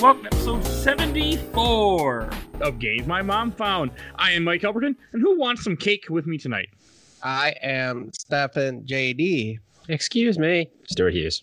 welcome to episode 74 of Games My Mom Found. I am Mike Albertin, and who wants some cake with me tonight? I am Stefan JD. Excuse me, Stuart Hughes.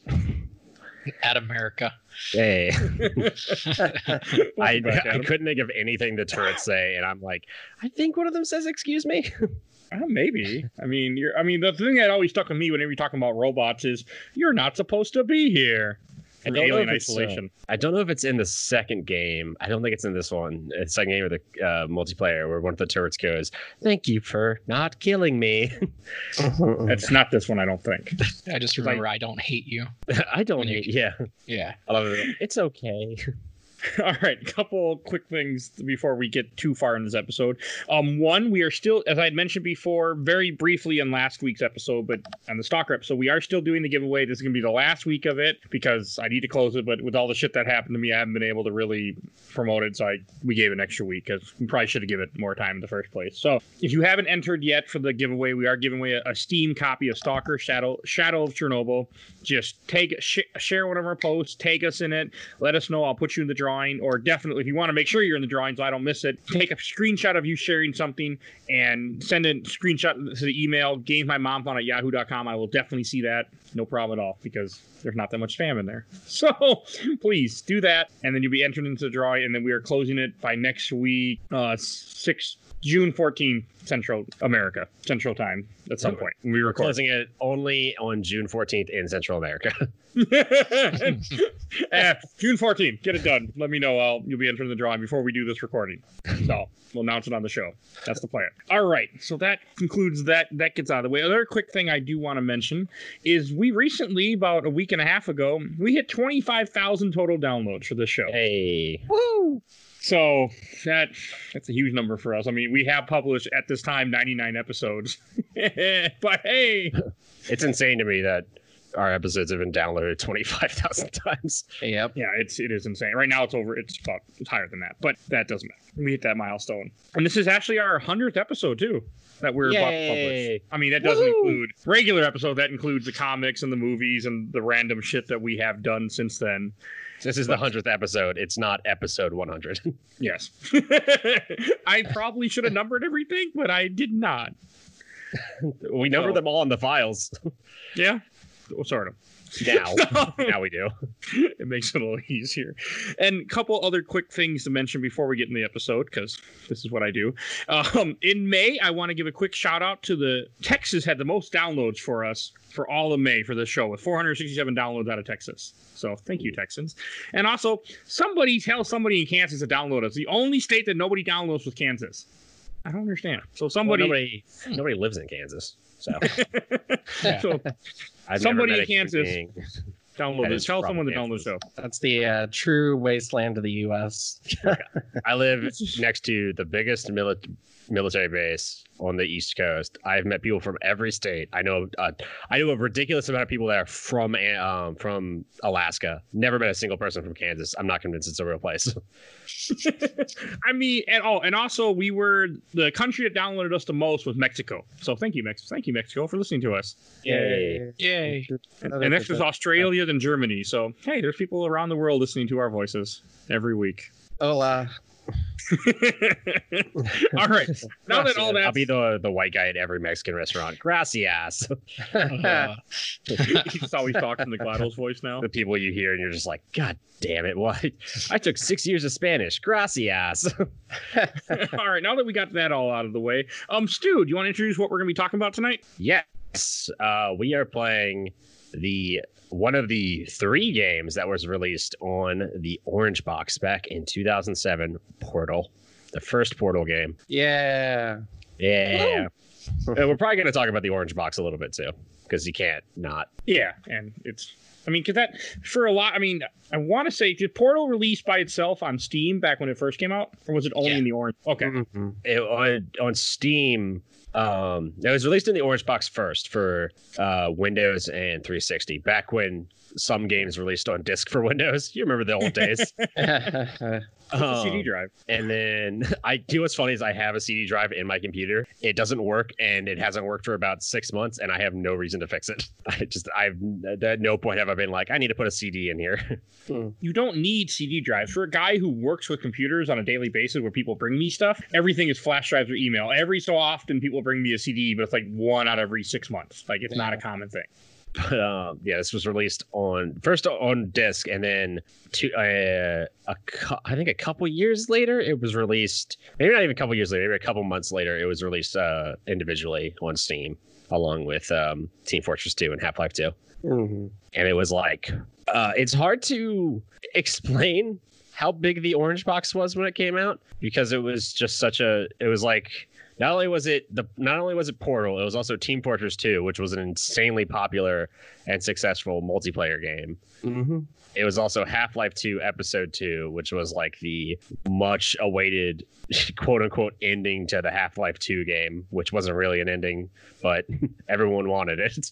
Adam Merica. Hey, I, I couldn't think of anything the turrets say, and I'm like, I think one of them says, "Excuse me." Uh, maybe. I mean, you're. I mean, the thing that always stuck with me whenever you're talking about robots is you're not supposed to be here. I don't know alien if it's, uh. I don't know if it's in the second game. I don't think it's in this one. It's second game of the uh, multiplayer where one of the turrets goes, "Thank you for not killing me." It's not this one, I don't think. I just remember I don't hate you. I don't When you- Yeah, Yeah. I love it. It's okay. All right, a couple quick things before we get too far in this episode. Um, one, we are still, as I had mentioned before, very briefly in last week's episode, but on the Stalker episode, we are still doing the giveaway. This is going to be the last week of it because I need to close it. But with all the shit that happened to me, I haven't been able to really promote it, so I we gave an extra week because we probably should have given it more time in the first place. So if you haven't entered yet for the giveaway, we are giving away a, a Steam copy of Stalker Shadow Shadow of Chernobyl. Just take sh- share one of our posts, tag us in it, let us know. I'll put you in the drawing, or definitely if you want to make sure you're in the drawing so I don't miss it, take a screenshot of you sharing something and send a screenshot to the email gamesmymomfound at yahoo.com. I will definitely see that. No problem at all because there's not that much spam in there. So please do that, and then you'll be entered into the drawing. And then we are closing it by next week, uh, six June 14th Central America Central Time at some point. when We We're record. closing it only on June 14th in Central America. Eh, June 14th. Get it done. Let me know. I'll you'll be entering the drawing before we do this recording. So we'll announce it on the show. That's the plan. All right. So that concludes that. That gets out of the way. Another quick thing I do want to mention is we recently, about a week and a half ago, we hit 25,000 total downloads for this show. hey, So that that's a huge number for us. I mean, we have published at this time 99 episodes, but hey, it's insane to me that our episodes have been downloaded 25,000 times. Yep. Yeah, it's it is insane. Right now it's over. It's about it's higher than that, but that doesn't matter. We hit that milestone, and this is actually our hundredth episode too that we're about to publish. I mean, that doesn't Woo! include regular episode. That includes the comics and the movies and the random shit that we have done since then. This is the 100th episode. It's not episode 100. Yes, I probably should have numbered everything, but I did not. we number Oh. them all in the files Yeah, oh, well, sort of. Now. now we do. it makes it a little easier. And a couple other quick things to mention before we get in the episode, because this is what I do. Um, in May, I want to give a quick shout out to the Texas had the most downloads for us for all of May for this show with 467 downloads out of Texas. So thank you, Texans. And also, somebody tell somebody in Kansas to download us. The only state that nobody downloads was Kansas. I don't understand. So Well, somebody, nobody, nobody lives in Kansas. So Yeah. so I've Somebody in met a human Kansas. download That Tell from someone to download the Kansas. show. That's the uh, true wasteland of the U.S. I live next to the biggest mili- military base on the East Coast. I've met people from every state. I know uh, I know a ridiculous amount of people that are from um, from Alaska. Never met a single person from Kansas. I'm not convinced it's a real place. I mean, and oh, and also we were the country that downloaded us the most was Mexico. So thank you, Mexico. Thank you, Mexico, for listening to us. Yay. Yay. And, and next is Australia, then Germany. So hey, there's people around the world listening to our voices every week. Hola. all right. Now that all that, I'll be the the white guy at every Mexican restaurant. Gracias. Uh, he's always talking in the GLaDOS voice now. the people you hear and you're just like, God damn it! Why? I took six years of Spanish. Gracias. all right. Now that we got that all out of the way, um, Stu, do you want to introduce what we're going to be talking about tonight? Yes, uh, we are playing the one of the three games that was released on the Orange Box back in 2007. Portal, the first Portal game. Yeah. Yeah, and we're probably going to talk about the Orange Box a little bit too, because you can't not. Yeah, and it's. I mean, because that for a lot. I mean, I want to say did Portal release by itself on Steam back when it first came out, or was it only Yeah. in the orange? Okay, Mm-hmm. It, on on Steam. Um, it was released in the Orange Box first for uh, Windows and 360. Back when some games released on disc for Windows, you remember the old days. A CD Um, drive. And then I do what's funny is I have a CD drive in my computer. It doesn't work and it hasn't worked for about six months, and I have no reason to fix it. I just I've at no point have I been like I need to put a CD in here. You don't need CD drives. For a guy who works with computers on a daily basis where people bring me stuff, everything is flash drives or email. Every so often people bring me a CD, but it's like one out of every six months. Like it's not a common thing. But um, yeah, this was released on first on disc, and then two, uh, a cou- I think a couple years later it was released. Maybe not even a couple years later, maybe a couple months later it was released uh, individually on Steam, along with um, Team Fortress 2 and Half Life 2. Mhm. and it was like uh, it's hard to explain how big the orange box was when it came out because it was just such a it was like not only was it the not only was it portal it was also team fortress 2 which was an insanely popular and successful multiplayer game Mhm. it was also half-life 2 episode 2 which was like the much awaited quote unquote ending to the half-life 2 game which wasn't really an ending but everyone wanted it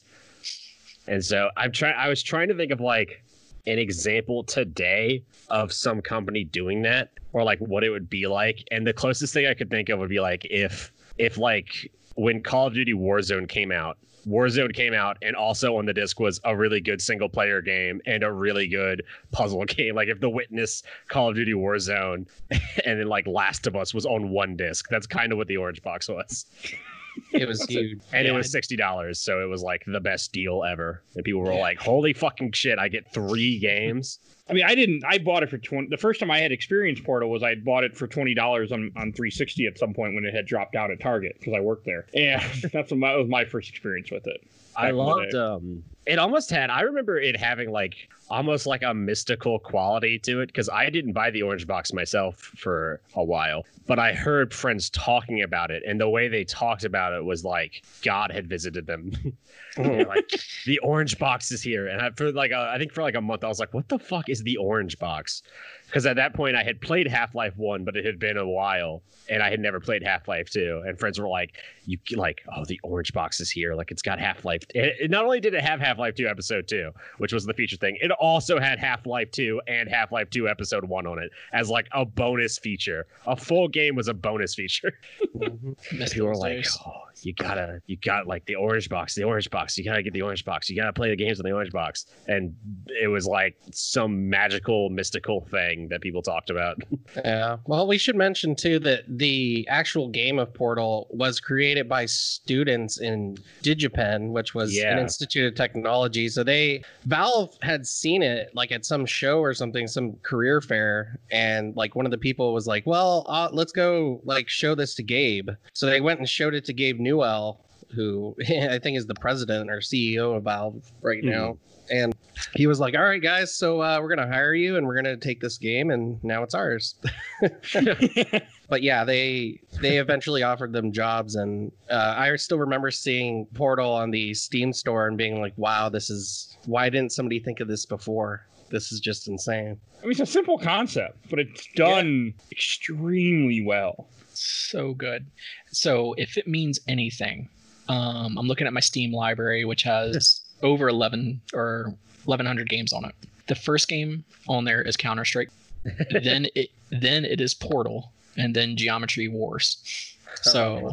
and so I'm trying. I was trying to think of like an example today of some company doing that, or like what it would be like. And the closest thing I could think of would be like if if like when Call of Duty Warzone came out. Warzone came out, and also on the disc was a really good single player game and a really good puzzle game. Like if The Witness, Call of Duty Warzone, and then like Last of Us was on one disc. That's kind of what the Orange Box was It was huge. and it was sixty dollars, so it was like the best deal ever. And people were like, "Holy fucking shit! I get three games." I mean, I didn't. I bought it for twenty. The first time I had Experience Portal was I bought it for twenty dollars on on three sixty at some point when it had dropped out at Target because I worked there. Yeah, that's what my, that was my first experience with it. I Back in the loved. Um, it almost had. I remember it having like almost like a mystical quality to it because I didn't buy the orange box myself for a while, but I heard friends talking about it, and the way they talked about it was like God had visited them. Like the orange box is here, and I, for like a, I think for like a month I was like, what the fuck is the orange box? Because at that point I had played Half Life One, but it had been a while, and I had never played Half Life Two. And friends were like, "You like, oh, the orange box is here. Like it's got Half Life. It, it- not only did it have Half Life Two Episode Two, which was the feature thing, it also had Half Life Two and Half Life Two Episode One on it as like a bonus feature. A full game was a bonus feature. Mhm. People were like, oh, you gotta, you got like the orange box, the orange box. You gotta get the orange box. You gotta play the games on the orange box. And it was like some magical, mystical thing that people talked about. Yeah. Well, we should mention too that the actual game of Portal was created by students in DigiPen, which was Yeah. an institute of technology. So they Valve had seen it like at some show or something, some career fair, and like one of the people was like, "Well, uh, let's go like show this to Gabe." So they went and showed it to Gabe Newell, who I think is the president or CEO of Valve right Mhm. now. And he was like, "All right, guys, so uh, we're gonna hire you, and we're gonna take this game, and now it's ours." but yeah, they they eventually offered them jobs, and uh, I still remember seeing Portal on the Steam store and being like, "Wow, this is why didn't somebody think of this before? This is just insane." I mean, it's a simple concept, but it's done extremely well. so good. So if it means anything, um, I'm looking at my Steam library, which has over 11 or 1100 games on it. The first game on there is Counter Strike. then it then it is Portal, and then Geometry Wars. So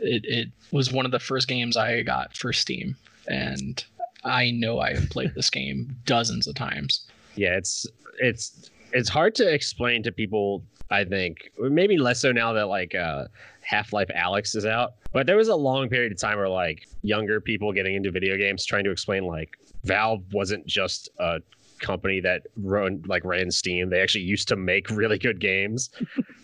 it, it was one of the first games I got for Steam, and I know I have played this game dozens of times. yeah, it's it's it's hard to explain to people. I think maybe less so now that like uh, Half Life Alyx is out. But there was a long period of time where like younger people getting into video games trying to explain like Valve wasn't just a company that run like ran Steam. They actually used to make really good games.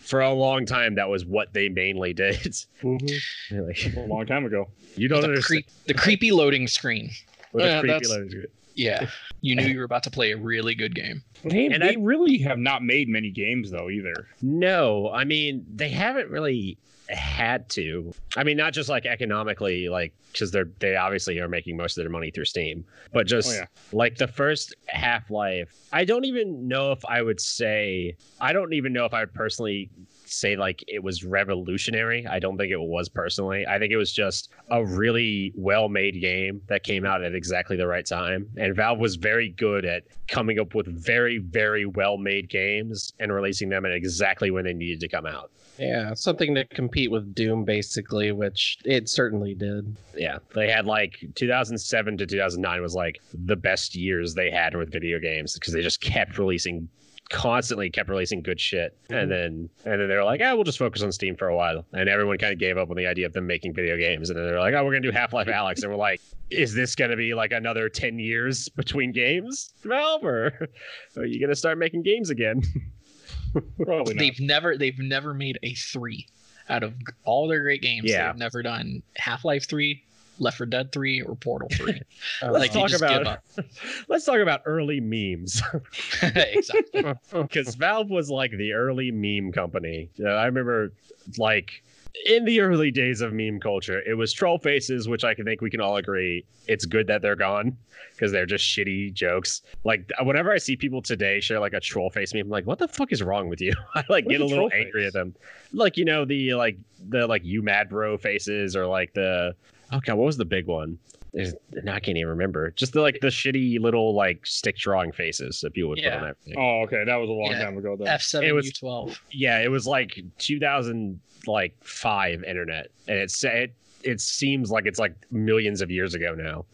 For a long time, that was what they mainly did. Mhm. Like, A long time ago. you don't the, understand. creep, the creepy loading screen. With a Yeah, creepy loading screen. Yeah, you knew you were about to play a really good game. They, And they I- really have not made many games though either. No, I mean they haven't really had to. I mean, not just like economically, like because they're they obviously are making most of their money through Steam, but just Oh, yeah. like the first Half Life. I don't even know if I would say. I don't even know if I would personally say like it was revolutionary. I don't think it was personally. I think it was just a really well made game that came out at exactly the right time and Valve was very good at coming up with very, very well made games and releasing them at exactly when they needed to come out. Yeah, something to compete with Doom, basically, which it certainly did. Yeah, they had like 2007 to 2009 was like the best years they had with video games because they just kept releasing constantly kept releasing good shit. And mm-hmm. then and then they were like yeah we'll just focus on steam for a while. And everyone kind of gave up on the idea of them making video games. And then they're like oh we're gonna do half-life Alyx. And we're like is this gonna be like another 10 years between games? Valve or are you gonna start making games again? Probably not. They've never they've never made a three out of all their great games. Yeah. They've never done Half Life three, Left 4 Dead three, or Portal three. Uh, let's Like, talk about let's talk about early memes exactly. because Valve was like the early meme company. Uh, I remember, like, in the early days of meme culture, it was troll faces, which I can think we can all agree it's good that they're gone because they're just shitty jokes. Like, whenever I see people today share like a troll face meme, I'm like, what the fuck is wrong with you? I like What's get a a little angry face? at them. Like, you know, the like the like you mad bro faces or like the god, what was the big one? There's, now I can't even remember. Just the like the shitty little like stick drawing faces that people would put Yeah. on everything. Oh, okay. That was a long Yeah. time ago. Then. F seven It was- U twelve. yeah, it was like 2000 like 5 internet and it's it it seems like it's like millions of years ago now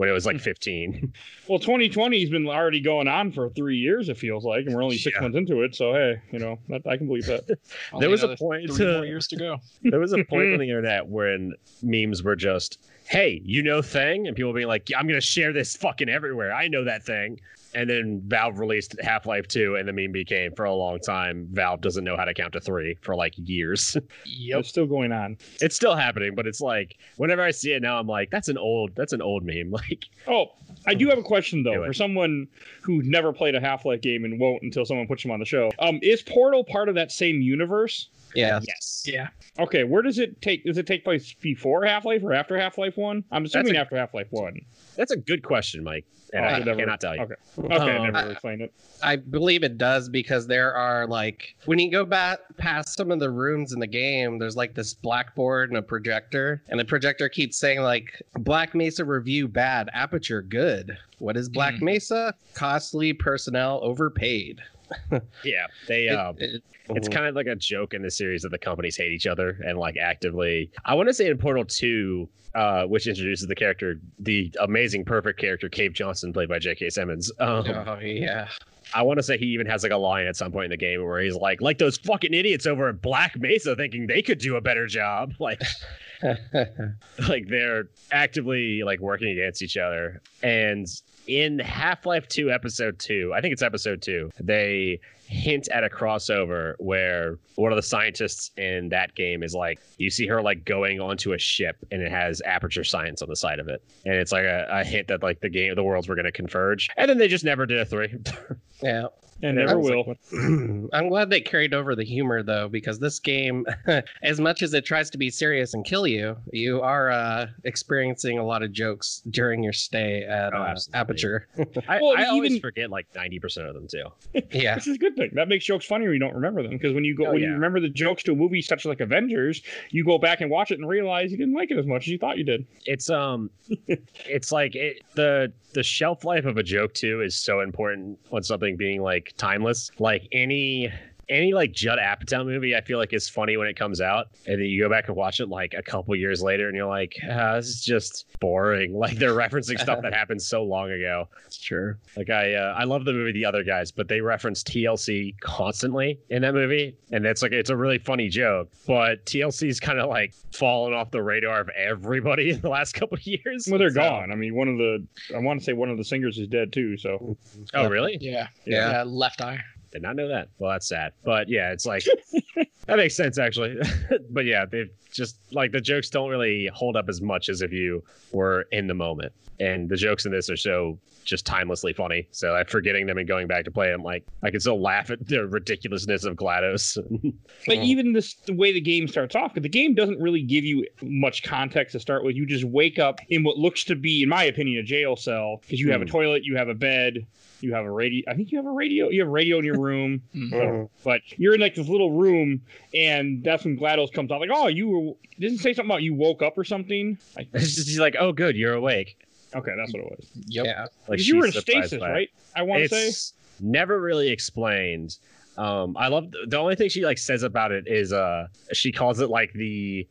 when it was like hmm. 15. Well, 2020 has been already going on for three years. It feels like, and we're only six Yeah. months into it. So hey, you know, that, I can believe that. there was a point three to- more years to go. there was a point on the internet when memes were just, "Hey, you know thing?" and people being like, "I'm going to share this fucking everywhere. I know that thing." And then Valve released Half-Life 2 and the meme became for a long time Valve doesn't know how to count to 3 for like years. Yep. It's still going on. it's still happening, but it's like whenever I see it now I'm like that's an old that's an old meme. Like Oh, I do have a question though it. for someone who never played a Half Life game and won't until someone puts them on the show. Um, is Portal part of that same universe? Yeah. yes. Yeah. Okay, where does it take? Does it take place before Half Life or after Half Life One? I'm assuming a- after Half Life One. That's a good question, Mike. And Oh, I it never- cannot tell you. Okay, okay, Um, never explained it. I believe it does because there are like when you go back past some of the rooms in the game, there's like this blackboard and a projector, and the projector keeps saying like Black Mesa review bad, Aperture good. What is Black Mhm. Mesa? Costly personnel overpaid. Yeah, they um, it- it's kind of like a joke in the series that the companies hate each other and like actively. I want to say in Portal Two, uh, which introduces the character, the amazing, perfect character Cave Johnson, played by J.K. Simmons. Um, Oh yeah. I want to say he even has like a line at some point in the game where he's like, like those fucking idiots over at Black Mesa thinking they could do a better job. Like, like they're actively like working against each other. And in Half-Life 2 episode 2, I think it's episode 2, they hint at a crossover where one of the scientists in that game is like you see her like going onto a ship and it has aperture science on the side of it. And it's like a, a hint that like the game the worlds were going to converge. And then they just never did a three. Yeah. And I never will. like, I'm glad they carried over the humor though, because this game, as much as it tries to be serious and kill you, you are uh, experiencing a lot of jokes during your stay at Oh, uh. Aperture. I, Well, I always even- forget like 90% of them too yeah. this is a good thing. That makes jokes funnier. when You don't remember them because when you go Oh, when yeah. you remember the jokes to a movie such like Avengers, you go back and watch it and realize you didn't like it as much as you thought you did. it's um it's like it, the the shelf life of a joke too is so important on something being like timeless. Like any any like Judd Apatow movie, I feel like is funny when it comes out, and then you go back and watch it like a couple years later, and you're like, ah, "This is just boring." Like they're referencing stuff that happened so long ago. Sure. Like I, uh, I love the movie The Other Guys, but they reference TLC constantly in that movie, and it's like it's a really funny joke. But TLC's kind of like fallen off the radar of everybody in the last couple of years. Well, they're So- gone. I mean, one of the I want to say one of the singers is dead too. So Oh, really? Yeah. Yeah. Yeah. Left eye. Did not know that. Well, that's sad. But yeah, it's like that makes sense actually. but yeah, they just like the jokes don't really hold up as much as if you were in the moment. And the jokes in this are so just timelessly funny. So I'm forgetting them and going back to play them. Like I can still laugh at the ridiculousness of GLaDOS. But even this, the way the game starts off, the game doesn't really give you much context to start with. You just wake up in what looks to be, in my opinion, a jail cell because you have a Hmm. toilet, you have a bed, you have a radio. I think you have a radio. You have a radio in your room, Mhm. Mhm. but you're in like this little room, and that's when GLaDOS comes out. Like, oh, you were. Didn't say something about you woke up or something. Like, it's just like, oh, good, you're awake. Okay, that's what it was. Yep. Yeah. Like Because you were in she's surprised stasis, right? I want to say. never really explained. Um, I love the only thing she like says about it is uh she calls it like the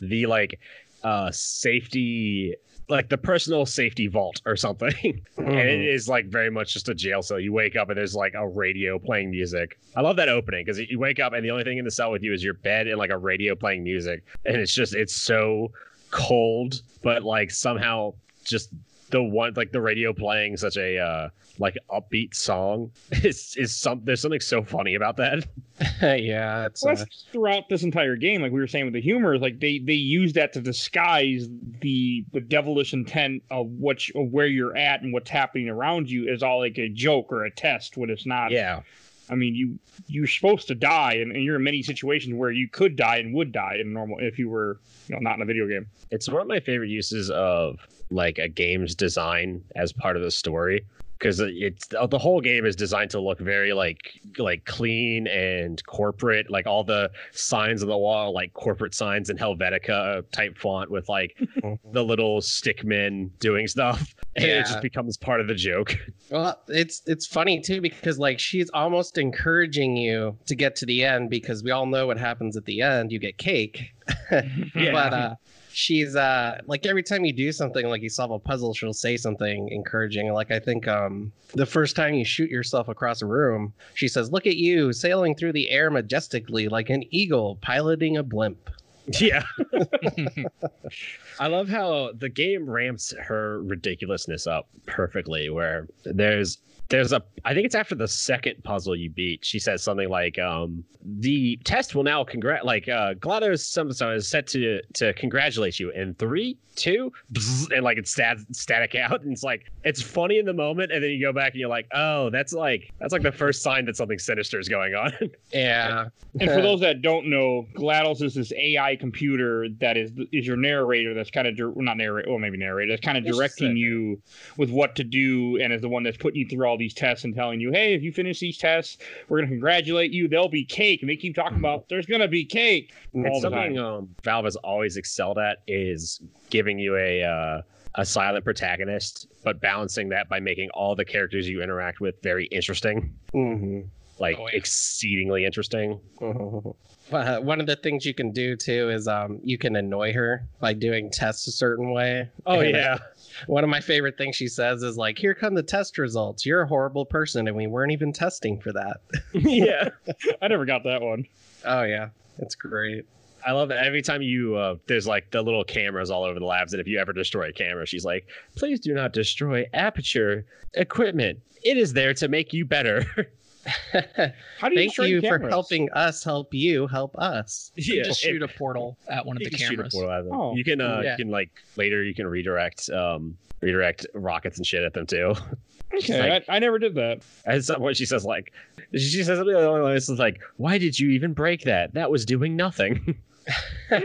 the like uh safety like the personal safety vault or something. and it Mhm. is like very much just a jail cell. You wake up and there's like a radio playing music. I love that opening because you wake up and the only thing in the cell with you is your bed and like a radio playing music. And it's just it's so cold, but like somehow just the one like the radio playing such a uh like upbeat song is is some there's something so funny about that. yeah, it's Well, uh, throughout this entire game, like we were saying with the humor, is like they they use that to disguise the the devilish intent of what you, of where you're at and what's happening around you is all like a joke or a test when it's not. Yeah. I mean, you you're supposed to die, and, and you're in many situations where you could die and would die in normal if you were you know not in a video game. It's one of my favorite uses of like a game's design as part of the story because it's the whole game is designed to look very like like clean and corporate like all the signs on the wall are, like corporate signs in helvetica type font with like the little stickmen doing stuff and it just becomes part of the joke Well, it's it's funny too because like she's almost encouraging you to get to the end because we all know what happens at the end. You get cake. Yeah. But uh she's uh like every time you do something like you solve a puzzle, she'll say something encouraging. Like I think um the first time you shoot yourself across a room, she says, Look at you sailing through the air majestically like an eagle piloting a blimp. yeah I love how the game ramps her ridiculousness up perfectly. Where there's there's a I think it's after the second puzzle you beat. She says something like, um, "The test will now congrat like uh, GLaDOS some is set to to congratulate you in three, two, bzz, and like it's stat, static out, and it's like it's funny in the moment, and then you go back and you're like, oh, that's like that's like the first sign that something sinister is going on. Yeah. And for those that don't know, GLaDOS is this AI computer that is is your narrator. That's kind of well, not narrator, well maybe narrator. That's kind of directing you with what to do, and is the one that's putting you through all these tests and telling you, "Hey, if you finish these tests, we're gonna congratulate you. There'll be cake." And they keep talking about there's gonna be cake. all It's the something time. um, Valve has always excelled at is giving you a uh, a silent protagonist, but balancing that by making all the characters you interact with very interesting, hmm like Oh, yeah. exceedingly interesting. Uh, one of the things you can do too is um, you can annoy her by doing tests a certain way. Oh And yeah, One of my favorite things she says is like, "Here come the test results. You're a horrible person, and we weren't even testing for that." yeah. I never got that one. oh yeah, it's great. I love it. Every time you uh, there's like the little cameras all over the labs, and if you ever destroy a camera, she's like, "Please do not destroy aperture equipment. It is there to make you better." How do you Thank destroy you for helping us help you help us. yeah, Just shoot a portal at one of the can shoot a cameras. portal at them. Oh, you can uh yeah. you can like later you can redirect um redirect rockets and shit at them too. Okay, like- I, I never did that. At some point she says like she says something along the lines of like, Why did you even break that? That was doing nothing. I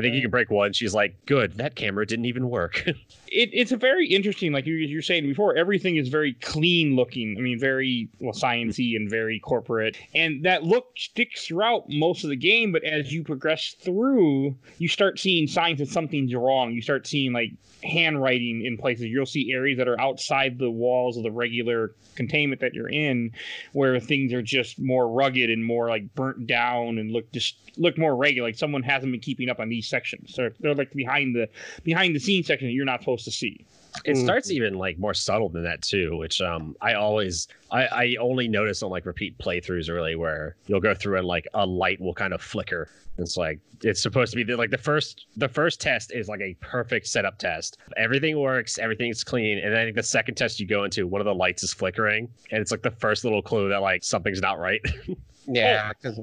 think you can break one. She's like, Good, that camera didn't even work. It, it's a very interesting, like you you're saying before. Everything is very clean looking. I mean, very well sciency and very corporate, and that look sticks throughout most of the game. But as you progress through, you start seeing signs that something's wrong. You start seeing like handwriting in places. You'll see areas that are outside the walls of the regular containment that you're in, where things are just more rugged and more like burnt down and look just look more regular. Like someone hasn't been keeping up on these sections. So they're like behind the behind the scenes section that you're not supposed to see. it Mm. starts even like more subtle than that too, which um I always I, I only notice on like repeat playthroughs really where you'll go through and like a light will kind of flicker. It's like it's supposed to be the, like the first the first test is like a perfect setup test. Everything works, everything's clean, and then I think the second test you go into, one of the lights is flickering, and it's like the first little clue that like something's not right. Yeah, because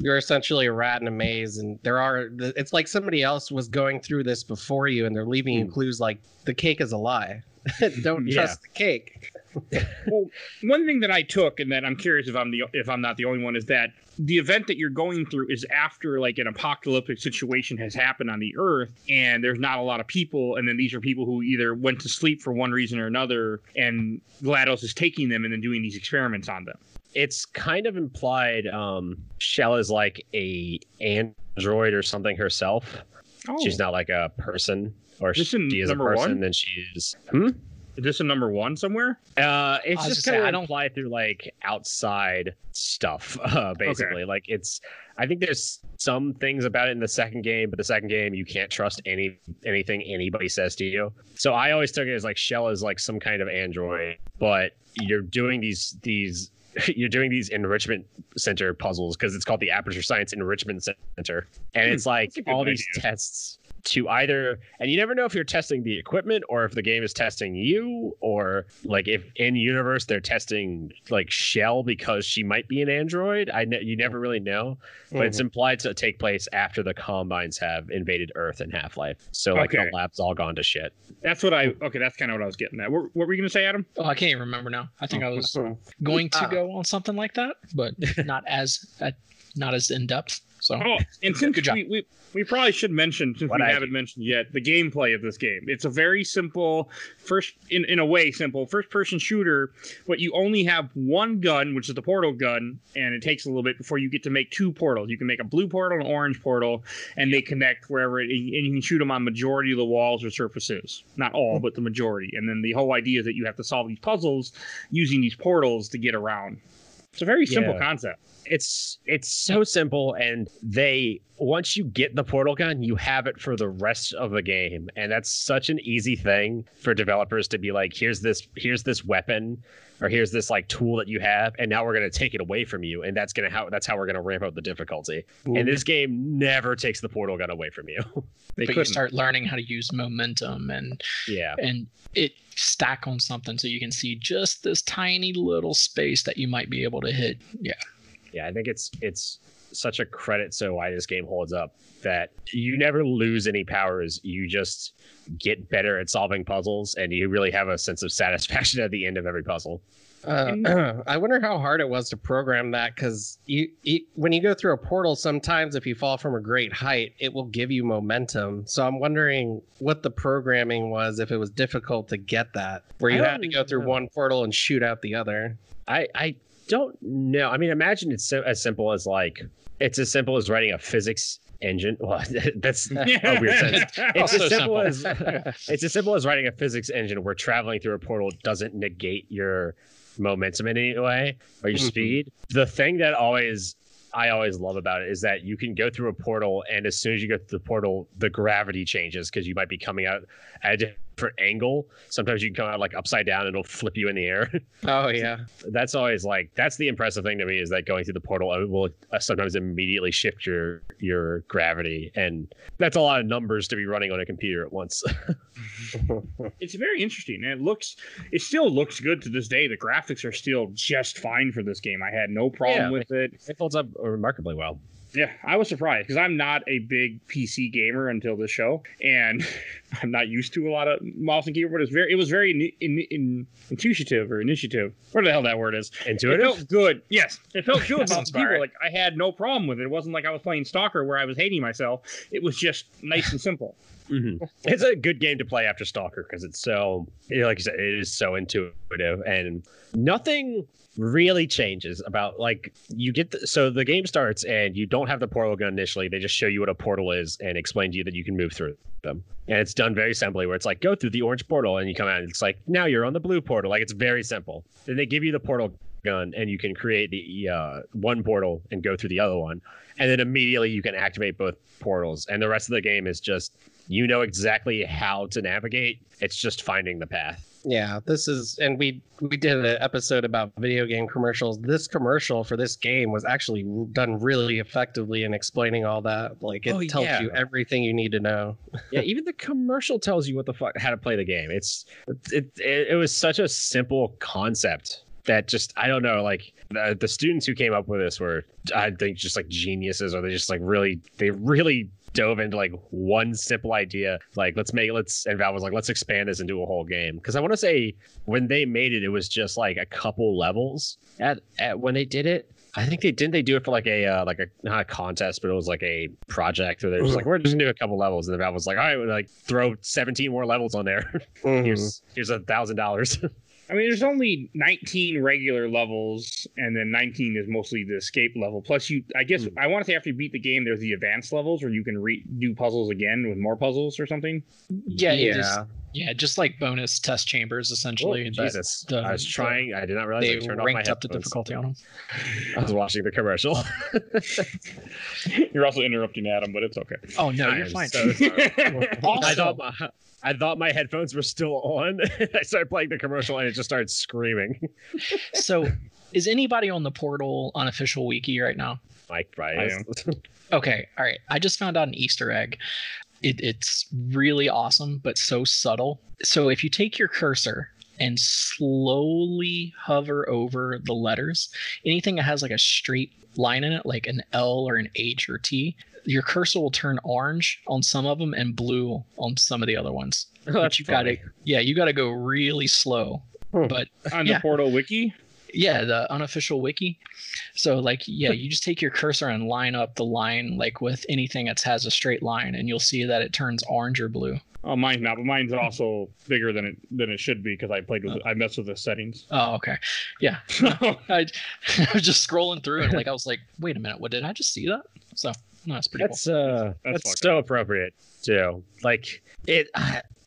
you're essentially a rat in a maze, and there are. It's like somebody else was going through this before you, and they're leaving you Hmm. clues like the cake is a lie. Don't Yeah. trust the cake. well, one thing that I took, and that I'm curious if I'm the if I'm not the only one, is that the event that you're going through is after like an apocalyptic situation has happened on the Earth, and there's not a lot of people, and then these are people who either went to sleep for one reason or another, and GLaDOS is taking them and then doing these experiments on them. It's kind of implied um Chell is like a android or something herself. Oh, She's not like a person, or This she in is a number person. one? Then she's. Hmm? is this a number one somewhere? Uh, it's I just gonna say, kind I of don't- implied through like outside stuff, uh, basically. Like it's, I think there's some things about it in the second game, but the second game you can't trust any anything anybody says to you. So I always took it as like Chell is like some kind of android, but you're doing these these. You're doing these enrichment center puzzles because it's called the Aperture Science Enrichment Center, and Hmm, it's like that's a good all these tests to either and you never know if you're testing the equipment or if the game is testing you or like if in universe they're testing like Chell because she might be an android i ne- you never really know but it's implied to take place after the combines have invaded earth in half-life so like Okay. the lab's all gone to shit That's what I. Okay, that's kind of what I was getting at. What, what were you gonna say, Adam? Oh, I can't even remember now. I think I was going to Ah. go on something like that, but not as uh, not as in depth. So Oh, and since Good job. we, we we probably should mention since What we I haven't mentioned yet the gameplay of this game. It's a very simple first in in a way simple first person shooter, but you only have one gun, which is the portal gun, and it takes a little bit before you get to make two portals. You can make a blue portal and an orange portal, and they connect wherever it, and you can shoot them on majority of the walls or surfaces. Not all, but the majority. And then the whole idea is that you have to solve these puzzles using these portals to get around. It's a very simple Yeah. concept. it's it's so simple and they once you get the portal gun you have it for the rest of the game and that's such an easy thing for developers to be like here's this here's this weapon or here's this like tool that you have and now we're going to take it away from you and that's going to how that's how we're going to ramp up the difficulty and this game never takes the portal gun away from you They but you couldn't. start learning how to use momentum and yeah and it stack on something so you can see just this tiny little space that you might be able to hit. Yeah. yeah i think it's it's such a credit so why this game holds up that you never lose any powers you just get better at solving puzzles and you really have a sense of satisfaction at the end of every puzzle Uh, I wonder how hard it was to program that because you, you, when you go through a portal, sometimes if you fall from a great height, it will give you momentum. So I'm wondering what the programming was if it was difficult to get that, where you don't had to go through know. one portal and shoot out the other. i i don't know i mean imagine it's so, as simple as like it's as simple as writing a physics engine well that's a weird sense it's as simple, simple. as it's as simple as writing a physics engine where traveling through a portal doesn't negate your momentum in any way or your Mhm. speed. The thing that always I always love about it is that you can go through a portal and as soon as you go through the portal, the gravity changes because you might be coming out at a different angle. Sometimes you can come out like upside down and it'll flip you in the air. Oh yeah, that's always like that's the impressive thing to me is that going through the portal uh, will uh, sometimes immediately shift your your gravity. And that's a lot of numbers to be running on a computer at once. It's very interesting. And it looks it still looks good to this day. The graphics are still just fine for this game. I had no problem Yeah. with it. It holds up remarkably well yeah i was surprised because i'm not a big pc gamer until this show and i'm not used to a lot of mouse and keyboard. It's very it was very in, in, in, intuitive or initiative whatever the hell that word is. It intuitive felt good. Yes it felt good about keyboard like i had no problem with it. It wasn't like i was playing stalker where i was hating myself. It was just nice and simple. Mhm. It's a good game to play after Stalker because it's so, like you said, it is so intuitive and nothing really changes about like you get the, so the game starts and you don't have the portal gun initially. They just show you what a portal is and explain to you that you can move through them. And it's done very simply where it's like go through the orange portal and you come out and it's like now you're on the blue portal. Like it's very simple. Then they give you the portal gun and you can create the uh, one portal and go through the other one and then immediately you can activate both portals and the rest of the game is just you know exactly how to navigate it's just finding the path yeah. This is, and we we did an episode about video game commercials. This commercial for this game was actually done really effectively in explaining all that. Like it Oh, tells yeah. you everything you need to know. yeah even the commercial tells you what the fuck how to play the game it's it it, it was such a simple concept that just i don't know like the, the students who came up with this were i think just like geniuses or they just like really they really dove into like one simple idea like let's make let's and Valve was like let's expand this into a whole game because i want to say when they made it it was just like a couple levels at, at when they did it I think they didn't they do it for like a uh, like a not a contest, but it was like a project where they're just like we're just gonna do a couple levels, and the Valve was like, all right, we'll like throw seventeen more levels on there. Mhm. Here's here's a thousand dollars. I mean, there's only 19 regular levels, and then 19 is mostly the escape level. Plus, you, I guess, hmm. I want to say after you beat the game, there's the advanced levels where you can re- do puzzles again with more puzzles or something. Yeah, it is- yeah, just like bonus test chambers Oh, essentially. but Jesus. the- I was trying. I did not realize They I turned off my ranked up the difficulty on them. I was watching the commercial. You're also interrupting Adam, but it's okay. Oh no, I you're fine. so sorry. I thought my, I thought my headphones were still on. I started playing the commercial and it just started screaming. so, is anybody on the portal unofficial wiki right now? Mike, right? Okay, all right. I just found out an Easter egg. It, it's really awesome, but so subtle. So if you take your cursor and slowly hover over the letters, anything that has like a straight line in it, like an L or an H or T, your cursor will turn orange on some of them and blue on some of the other ones. Oh, But you got to, yeah, you got to go really slow. Hmm. But On Yeah. the Portal Wiki, yeah, the unofficial wiki. So like yeah, you just take your cursor and line up the line like with anything that has a straight line and you'll see that it turns orange or blue. oh, mine's not, but mine's also bigger than it than it should be because I played with, I messed with the settings. Oh, okay. Yeah. I, I was just scrolling through and like I was like, wait a minute, what did I just see that? So no, it's pretty That's uh, That's that's, fucked so appropriate too. Like it.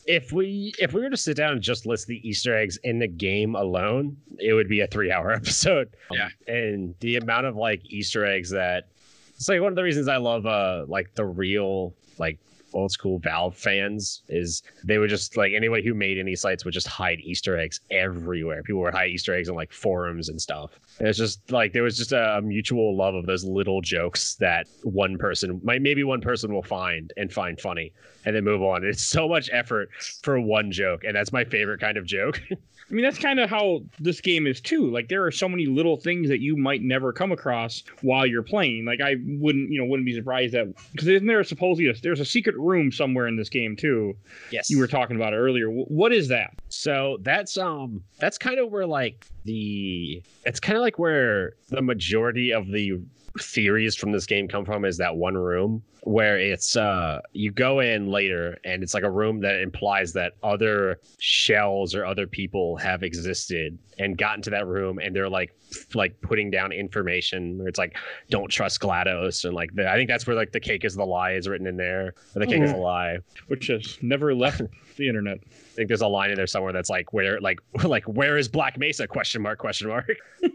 If we if we were to sit down and just list the Easter eggs in the game alone, it would be a three hour episode. Yeah. and the amount of like Easter eggs that it's like one of the reasons I love uh like the real like old school Valve fans is they would just like anybody who made any sites would just hide Easter eggs everywhere. People would hide Easter eggs on like forums and stuff. And it's just like there was just a, mutual love of those little jokes that one person might maybe one person will find and find funny and then move on. It's so much effort for one joke, and that's my favorite kind of joke. I mean, that's kind of how this game is too. Like, there are so many little things that you might never come across while you're playing. Like, I wouldn't, you know, wouldn't be surprised that because isn't there supposedly a, there's a secret room somewhere in this game too? yes, You were talking about it earlier. What is that? So that's um that's kind of where like the it's kind of like where the majority of the theories from this game come from is that one room where it's uh you go in later and it's like a room that implies that other Chells or other people have existed and gotten to that room and they're like f- like putting down information where it's like don't trust GLaDOS and like the, I think that's where like the cake is the lie is written in there or the cake is a lie. Which has never left the internet. I think there's a line in there somewhere that's like where like like where is Black Mesa? question mark question mark.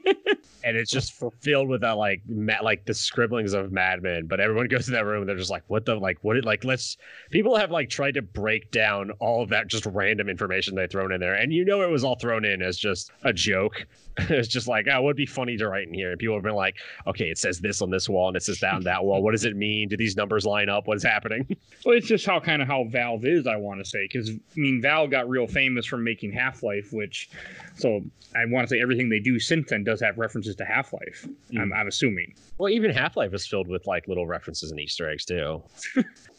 And it's just filled with that like ma- like the scribblings of madmen but everyone goes to that room and they're just like what the like what it like let's people have like tried to break down all of that just random information they thrown in there. And you know it was all thrown in as just a joke. It's just like oh it would be funny to write in here? And people have been like okay it says this on this wall and it says that on that wall. What does it mean? Do these numbers line up? What's happening? Well, it's just how kind of how Valve is, I want to say, because I mean, Valve got real famous from making Half Life, which, so I want to say everything they do since then does have references to Half Life. Hmm. I'm, I'm assuming. Well, even Half Life is filled with like little references and Easter eggs too.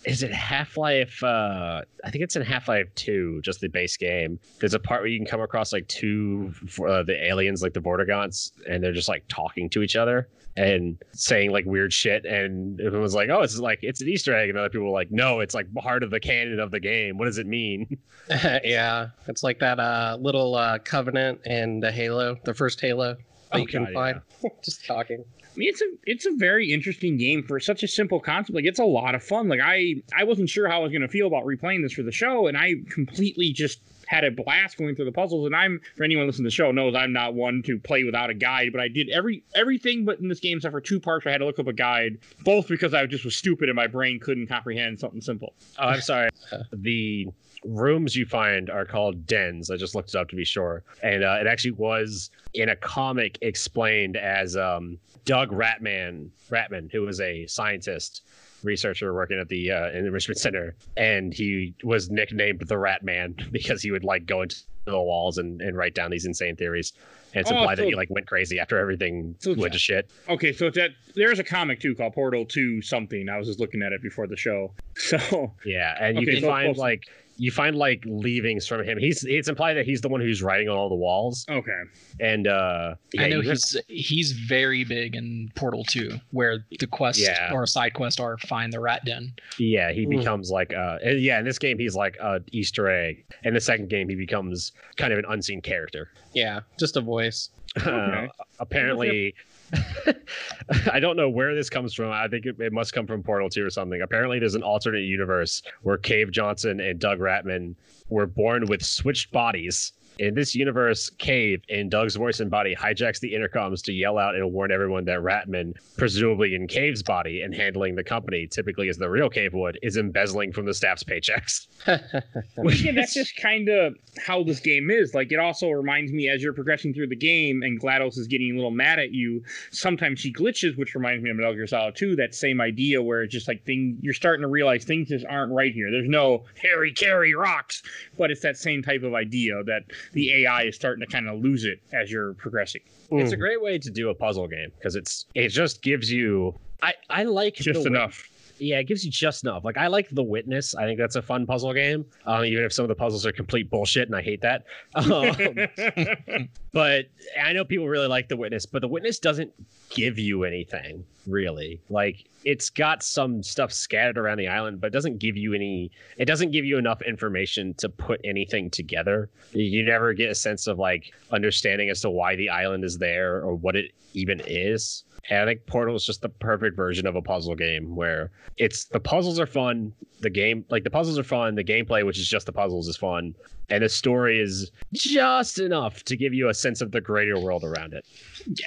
is it Half Life? Uh, I think it's in Half Life Two, just the base game. There's a part where you can come across like two uh, the aliens, like the Vortigaunts, and they're just like talking to each other and saying like weird shit. And everyone was like, "Oh, it's like it's an Easter egg," and other people were like, "No, it's like part of the canon of the game. What does it mean?" yeah, it's like that uh, little uh, Covenant and the Halo, the first Halo that Oh, you can God, find. Just talking. I mean, it's a it's a very interesting game for such a simple concept. Like, it's a lot of fun. Like, I I wasn't sure how I was going to feel about replaying this for the show, and I completely just had a blast going through the puzzles. And I'm for anyone listening to the show knows I'm not one to play without a guide, but I did every everything but in this game except for two parts I had to look up a guide, both because I just was stupid and my brain couldn't comprehend something simple. Oh, I'm sorry. the rooms you find are called dens. I just looked it up to be sure, and uh, it actually was in a comic explained as um, Doug Ratman, Ratman, who was a scientist researcher working at the uh, enrichment center, and he was nicknamed the Rat Man because he would like go into the walls and, and write down these insane theories. And it's Oh, implied that he like went crazy after everything So- went to shit. Okay, so that there's a comic too called Portal Two something. I was just looking at it before the show. So Yeah, and you can so find like you find like leavings from him. He's it's implied that he's the one who's writing on all the walls, Okay. and uh, yeah, I know you just- he's he's very big in Portal 2, where the quest Yeah. or side quest are find the rat den. yeah he Mm. becomes like uh yeah in this game he's like a Easter egg. In the second game he becomes kind of an unseen character. Yeah, just a voice. Uh, apparently, I don't know where this comes from. I think it, it must come from Portal 2 or something. Apparently, there's an alternate universe where Cave Johnson and Doug Ratman were born with switched bodies. In this universe, Cave, in Doug's voice and body, hijacks the intercoms to yell out and warn everyone that Ratman, presumably in Cave's body and handling the company, typically as the real Cave would, is embezzling from the staff's paychecks. Well, yeah, that's just kind of how this game is. Like, it also reminds me as you're progressing through the game and GLaDOS is getting a little mad at you, sometimes she glitches, which reminds me of Metal Gear Solid 2, that same idea where it's just like thing you're starting to realize things just aren't right here. There's no Harry Carry rocks, but it's that same type of idea that the AI is starting to kind of lose it as you're progressing. It's a Mm. great way to do a puzzle game because it's it just gives you I I like Just the way- enough. Yeah, it gives you just enough. Like I like The Witness. I think that's a fun puzzle game. Um, even if some of the puzzles are complete bullshit, and I hate that. Um, but I know people really like The Witness, but The Witness doesn't give you anything really. Like it's got some stuff scattered around the island, but it doesn't give you any. It doesn't give you enough information to put anything together. You never get a sense of like understanding as to why the island is there or what it even is. And I think Portal is just the perfect version of a puzzle game where it's the puzzles are fun, the game like the puzzles are fun, the gameplay, which is just the puzzles, is fun, and the story is just enough to give you a sense of the greater world around it. Yeah.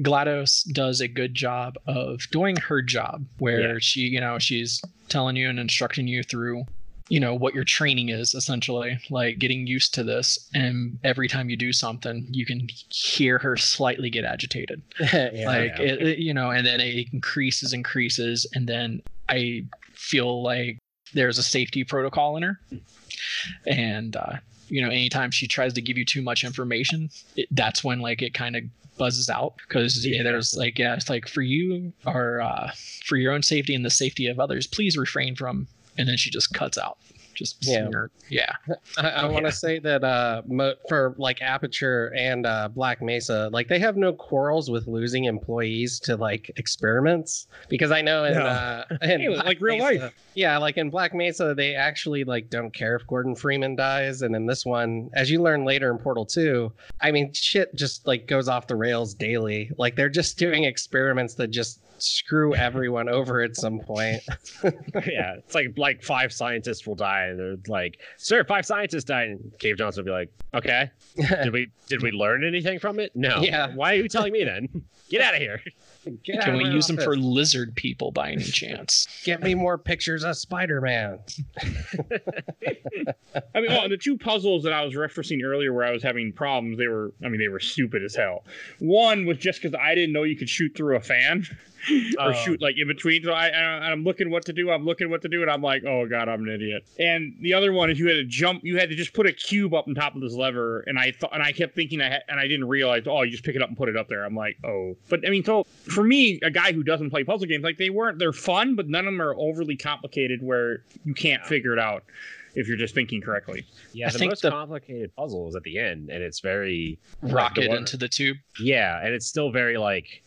GLaDOS does a good job of doing her job where Yeah. she, you know, she's telling you and instructing you through, you know, what your training is essentially, like getting used to this. And every time you do something, you can hear her slightly get agitated. yeah. like, yeah. It, it- you know, and then it increases, increases. And then I feel like there's a safety protocol in her. And, uh, you know, anytime she tries to give you too much information, it, that's when like it kind of buzzes out because Yeah. there's like yeah it's like for you or uh, for your own safety and the safety of others please refrain from and then she just cuts out just Yeah. yeah I, I want to say that uh, mo- for like Aperture and uh, Black Mesa, like they have no quarrels with losing employees to like experiments because I know in, No. uh, in Hey, like real Mesa- life. Yeah, like in Black Mesa, they actually like don't care if Gordon Freeman dies, and in this one, as you learn later in Portal Two, I mean, shit just like goes off the rails daily. Like they're just doing experiments that just screw everyone over at some point. yeah, it's like like five scientists will die, they're like, "Sir, five scientists died." And Cave Johnson will be like, "Okay, did we did we learn anything from it? No. Yeah. Why are you telling me then? Get out of here." Get can we my use them for lizard people by any chance Get me more pictures of Spider-Man. I mean, oh, the two puzzles that I was referencing earlier where I was having problems, they were, I mean, they were stupid as hell. One was just because I didn't know you could shoot through a fan or shoot um, like in between. So I, I, I'm looking what to do. I'm looking what to do, and I'm like, oh god, I'm an idiot. And the other one is you had to jump. You had to just put a cube up on top of this lever, and I thought, and I kept thinking I had, and I didn't realize. Oh, you just pick it up and put it up there. I'm like, oh. But I mean, so for me, a guy who doesn't play puzzle games, like they weren't. They're fun, but none of them are overly complicated where you can't figure it out if you're just thinking correctly. Yeah, I the think most the- complicated puzzle is at the end, and it's very like, the rocket one- into the tube Yeah, and it's still very like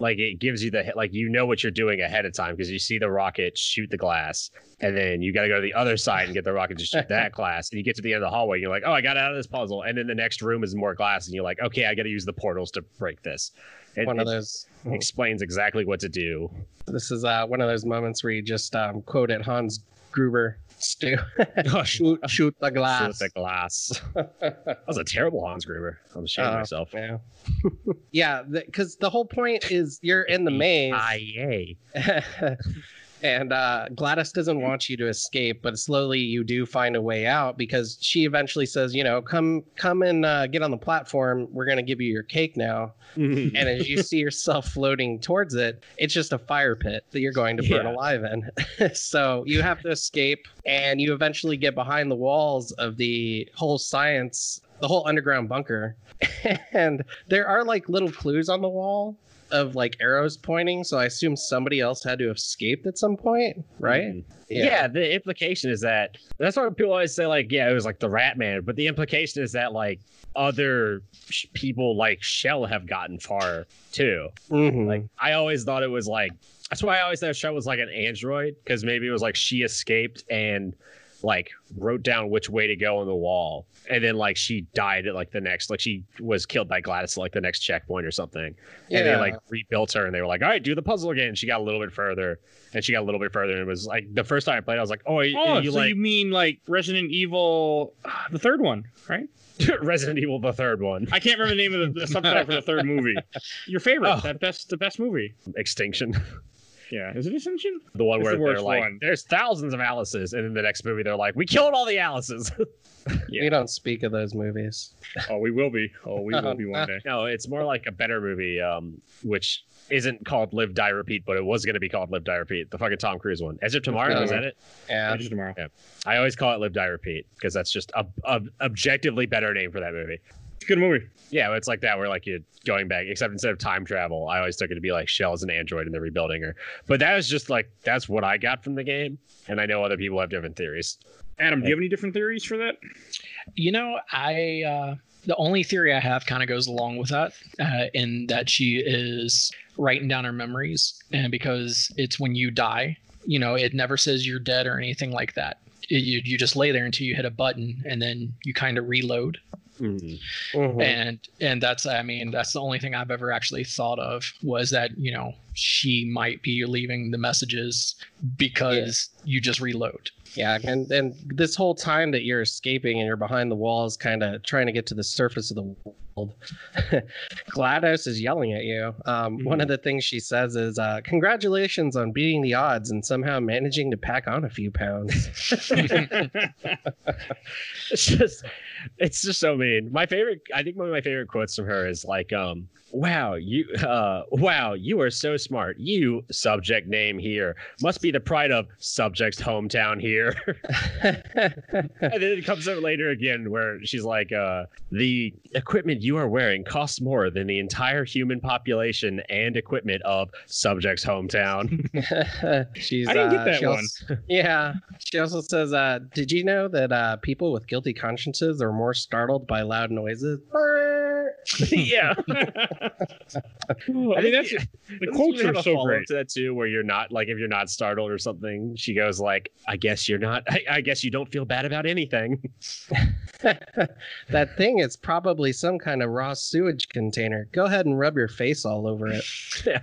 like it gives you the like you know what you're doing ahead of time because you see the rocket shoot the glass and then you got to go to the other side and get the rocket to shoot that glass and you get to the end of the hallway you're like oh i got out of this puzzle and then the next room is more glass and you're like okay i got to use the portals to break this it, one of those. explains exactly what to do This is uh, one of those moments where you just um, quote at Hans Gruber. Stu, oh shoot, shoot the glass. Shoot the glass that was a terrible hans gruber i'm ashamed of Oh, myself Yeah, yeah. Because the whole point is you're in the maze. IA. And uh, GLaDOS doesn't want you to escape, but slowly you do find a way out because she eventually says, you know, come come and uh, get on the platform. We're gonna give you your cake now. and as you see yourself floating towards it, it's just a fire pit that you're going to burn Yeah. alive in. so you have to escape, and you eventually get behind the walls of the whole science, the whole underground bunker. and there are like little clues on the wall of like arrows pointing, so I assume somebody else had to have escaped at some point, right? Mhm. Yeah. the implication is that that's why people always say like, yeah, it was like the Rat Man, but the implication is that like other sh- people like Chell have gotten far too. Mhm. Like I always thought it was like that's why I always thought Chell was like an android because maybe it was like she escaped and like wrote down which way to go on the wall and then like she died at like the next like she was killed by GLaDOS at like the next checkpoint or something yeah. and they like rebuilt her and they were like all right do the puzzle again and she got a little bit further and she got a little bit further and it was like the first time I played I was like oh, you, Oh, you so like you mean like Resident Evil, the third one, right? Resident Evil the third one I can't remember the name of the, the subtitle for the third movie. Your favorite, Oh. that best, the best movie. Extinction Yeah, is it Ascension? the one It's where the they're like one. there's thousands of Alice's and in the next movie they're like we killed all the Alice's Yeah. We don't speak of those movies. Oh, we will be. Oh, we will be one day. No, it's more like a better movie, um, which isn't called Live Die Repeat, but it was going to be called Live Die Repeat. The fucking Tom Cruise one. Edge of Tomorrow is that it? Yeah. Just tomorrow. Yeah. I always call it Live Die Repeat because that's just a, a objectively better name for that movie. It's a good movie. Yeah, it's like that where like you're going back, except instead of time travel, I always took it to be like Chell is an android and they're rebuilding her. But that was just like that's what I got from the game, and I know other people have different theories. Adam, do you have any different theories for that? You know, I uh, the only theory I have kind of goes along with that, uh, in that she is writing down her memories, and because it's when you die, you know, it never says you're dead or anything like that. It, you you just lay there until you hit a button, and then you kind of reload. Mhm. Mhm. and and that's i mean that's the only thing i've ever actually thought of was that you know she might be leaving the messages because you just reload Yeah, and and this whole time that you're escaping and you're behind the walls, kind of trying to get to the surface of the world, GLaDOS is yelling at you. Um, One of the things she says is, uh, "Congratulations on beating the odds and somehow managing to pack on a few pounds." it's just it's just so mean my favorite i think one of my favorite quotes from her is like um wow you uh wow you are so smart you subject name here must be the pride of subject's hometown here and then it comes up later again where she's like uh the equipment you are wearing costs more than the entire human population and equipment of subject's hometown She's, I didn't get uh, that one. also- yeah, she also says, uh, "Did you know that uh, people with guilty consciences are more startled by loud noises?" yeah I mean, that's the quotes are so great. to that too, where you're not like if you're not startled or something, she goes like, "I guess you're not. I, I guess you don't feel bad about anything." that thing is probably some kind of raw sewage container. Go ahead and rub your face all over it. yeah.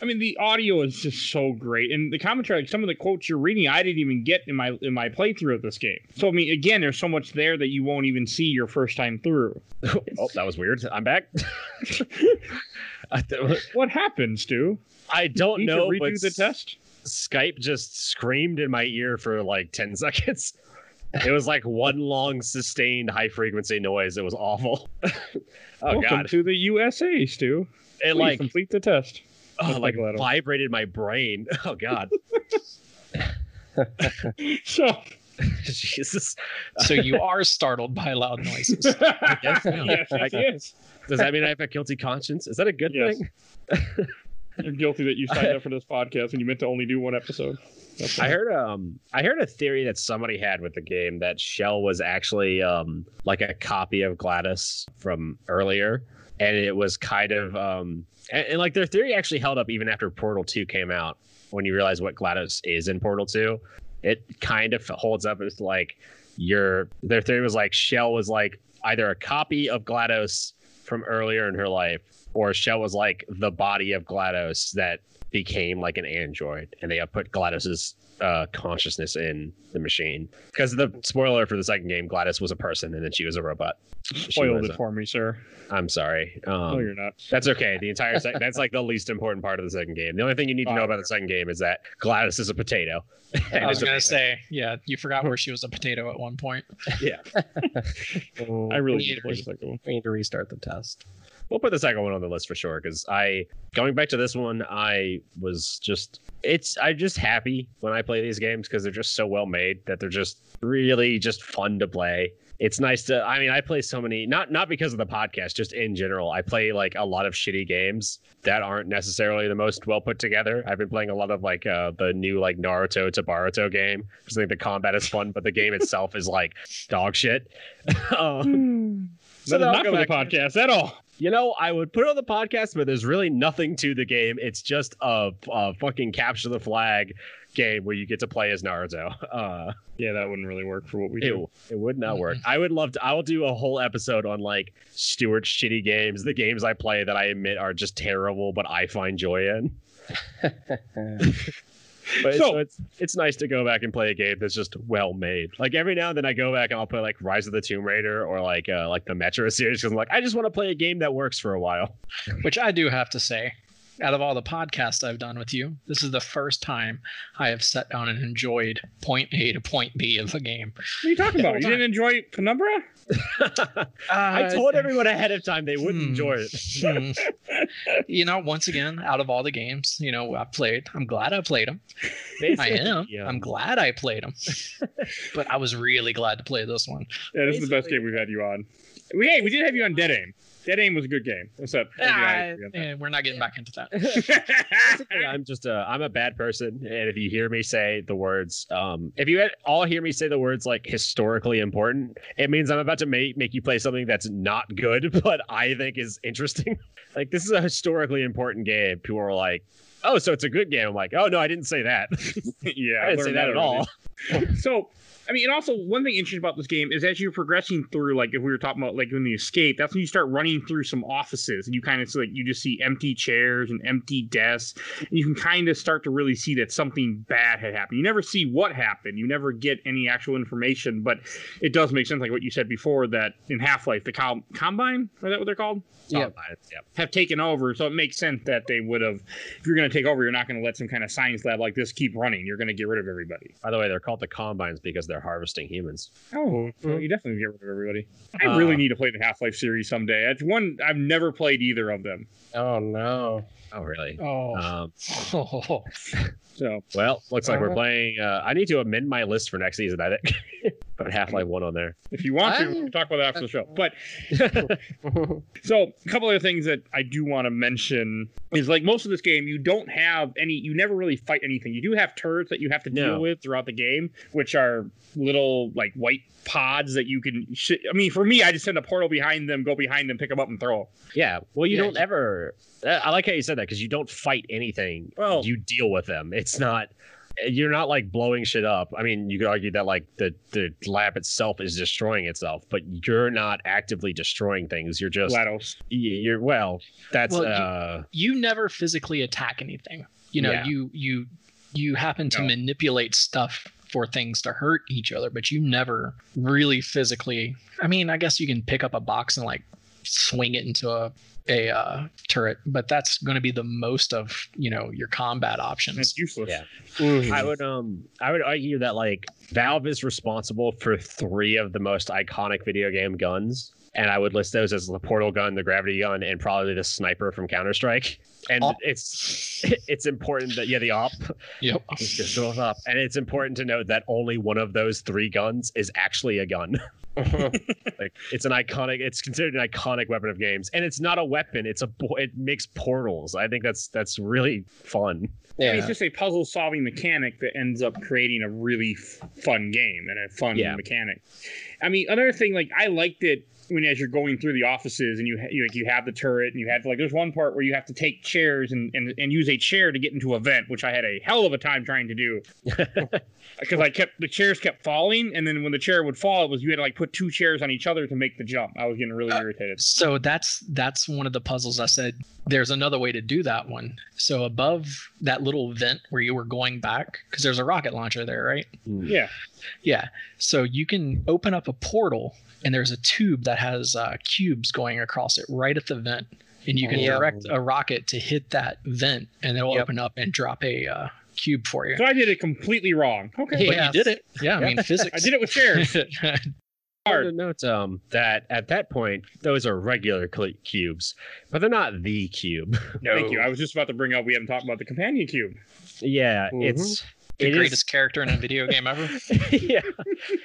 I mean, the audio is just so great, and the commentary, like some of the quotes you're reading, I didn't even get in my in my playthrough of this game. So I mean, again, there's so much there that you won't even see your first time through. Oh, that was weird. I'm back. Th- What happened, Stu? I don't Need know, redo the test. Skype just screamed in my ear for like ten seconds. It was like one long sustained high frequency noise. It was awful. oh Welcome god! to the USA, Stu. It Please like complete the test. oh, like like vibrated my brain. Oh god! So Jesus. so you are startled by loud noises guess so. yes, I yes, guess. yes. Does that mean I have a guilty conscience? Is that a good Yes. thing? You're guilty that you signed up for this podcast and you meant to only do one episode. I heard um I heard a theory that somebody had with the game that Chell was actually um like a copy of GLaDOS from earlier and it was kind of um and, and, like their theory actually held up even after Portal 2 came out when you realize what GLaDOS is in Portal 2 it kind of holds up as like your their theory was like Chell was like either a copy of GLaDOS from earlier in her life or Chell was like the body of GLaDOS that became like an android and they put GLaDOS's uh, consciousness in the machine. Because the spoiler for the second game GLaDOS was a person and then she was a robot. She spoiled it a- for me, sir. I'm sorry. Um, no, you're not. that's okay. The entire sec- that's like the least important part of the second game. The only thing you need to know about the second game is that GLaDOS is a potato. I was gonna say yeah you forgot where she was a potato at one point. Mm, I really need need, to play the second one. we need to restart the test. We'll put the second one on the list for sure because i going back to this one i was just it's i'm just happy when i play these games because they're just so well made that they're just really just fun to play it's nice to. I mean, I play so many not not because of the podcast, just in general. I play like a lot of shitty games that aren't necessarily the most well put together. I've been playing a lot of like uh, the new like Naruto to Boruto game because I think the combat is fun, but the game itself is like dog shit. um, So then not for the back- podcast at all. You know, I would put it on the podcast, but there's really nothing to the game. It's just a, a fucking capture the flag game where you get to play as Naruto. Uh, Yeah, that wouldn't really work for what we it, do. it would not work. I would love to. I will do a whole episode on like Stuart's shitty games, the games I play that I admit are just terrible, but I find joy in. But So- so it's it's nice to go back and play a game that's just well made. Like every now and then I go back and I'll play like Rise of the Tomb Raider or like uh, like the Metro series because I'm like I just want to play a game that works for a while. Which I do have to say, out of all the podcasts I've done with you, this is the first time I have sat down and enjoyed point A to point B of a game. What are you talking about? You didn't enjoy Penumbra? I told everyone ahead of time they wouldn't Hmm. enjoy it. Hmm. you know, once again, out of all the games, you know, I played, I'm glad I played them. I am. Yeah. I'm glad I played them. but I was really glad to play this one. Yeah, this is the best game we've had you on. We, hey, we did have you on Dead Aim. Dead Aim was a good game. What's up? Ah, eh, we're not getting back into that. I'm just a I'm a bad person, and if you hear me say the words, um, if you all hear me say the words like historically important, it means I'm about to make make you play something that's not good, but I think is interesting. like this is a historically important game. People are like, "Oh, so it's a good game." I'm like, "Oh no, I didn't say that. yeah, I didn't say learned that at all." so I mean, and also one thing interesting about this game is as you're progressing through, like if we were talking about like when you escape, that's when you start running through some offices and you kind of see, like you just see empty chairs and empty desks, and you can kind of start to really see that something bad had happened. You never see what happened, you never get any actual information, but it does make sense, like what you said before, that in Half Life, the com- Combine, is that what they're called? Yeah. yeah. have taken over. So it makes sense that they would have. If you're going to take over, you're not going to let some kind of science lab like this keep running. You're going to get rid of everybody. By the way, they're called the combines because they're harvesting humans. Oh, well, you definitely get rid of everybody. I Uh, really need to play the Half Life series someday. It's one I've never played either of them. Oh no. Oh, really? Oh. Um, So well, looks like we're Uh-huh. playing. Uh, I need to amend my list for next season. I think put Half Life One on there. if you want to, we'll talk about that after the show. But So, a couple other things that I do want to mention is like most of this game, you don't have any, you never really fight anything. You do have turrets that you have to deal No. with throughout the game, which are little like white pods that you can. Sh- I mean, for me, I just send a portal behind them, go behind them, pick them up, and throw. 'em. Yeah. Well, you Yeah, don't ever. I like how you said that because you don't fight anything. Well- you deal with them. It's not. You're not like blowing shit up. I mean, you could argue that like the the lab itself is destroying itself, but you're not actively destroying things. You're just GLaDOS. you're well. That's Well, you- uh you never physically attack anything. You know, Yeah. you you you happen to No. manipulate stuff for things to hurt each other, but you never really physically. I mean, I guess you can pick up a box and like swing it into a a uh, turret, but that's going to be the most of you know your combat options. It's useless. Yeah. Mhm. I would um I would argue that like Valve is responsible for three of the most iconic video game guns. And I would list those as the portal gun, the gravity gun, and probably the sniper from Counter Strike. And Op. it's it's important that yeah, the op Yep. It just goes up. And it's important to note that only one of those three guns is actually a gun. Uh-huh. like it's an iconic it's considered an iconic weapon of games. And it's not a weapon, it's a it makes portals. I think that's that's really fun. I mean, yeah. it's just a puzzle solving mechanic that ends up creating a really f- fun game and a fun Yeah. mechanic. I mean, another thing, like I liked it when as you're going through the offices and you you, like you have the turret and you have like there's one part where you have to take chairs and, and and use a chair to get into a vent, which I had a hell of a time trying to do because I kept the chairs kept falling and then when the chair would fall, it was you had to like put two chairs on each other to make the jump. I was getting really Uh, irritated. So that's that's one of the puzzles I said there's another way to do that one. So above that little vent where you were going back cuz there's a rocket launcher there, right? Yeah, Yeah. So you can open up a portal and there's a tube that has uh, cubes going across it right at the vent. And you can Yeah. direct a rocket to hit that vent and it'll Yep. open up and drop a uh, cube for you. so I did it completely wrong. Okay, But you did it. Yeah. I mean, physics. I did it with chairs. Hard to note um, that at that point, those are regular cubes, but they're not the cube. no Thank you. I was just about to bring up we haven't talked about the companion cube. yeah, Mhm. it's The It is- greatest character in a video game ever. yeah.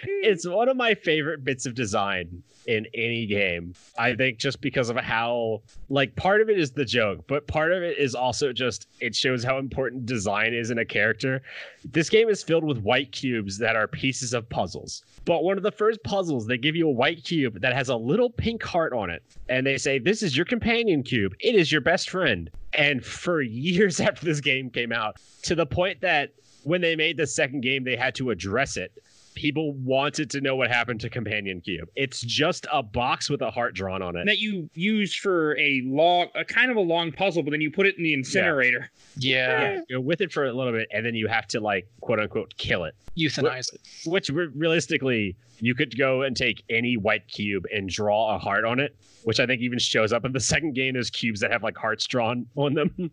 It's one of my favorite bits of design in any game. I think just because of how like part of it is the joke, but part of it is also just it shows how important design is in a character. This game is filled with white cubes that are pieces of puzzles. But one of the first puzzles, they give you a white cube that has a little pink heart on it. And they say, This is your companion cube. It is your best friend. And for years after this game came out, to the point that when they made the second game, they had to address it. People wanted to know what happened to Companion Cube. It's just a box with a heart drawn on it. that you use for a long, a kind of a long puzzle, but then you put it in the incinerator. Yeah, You're with it for a little bit, and then you have to like quote unquote kill it. euthanize it. Which re- realistically, you could go and take any white cube and draw a heart on it, which I think even shows up in the second game. There's cubes that have like hearts drawn on them.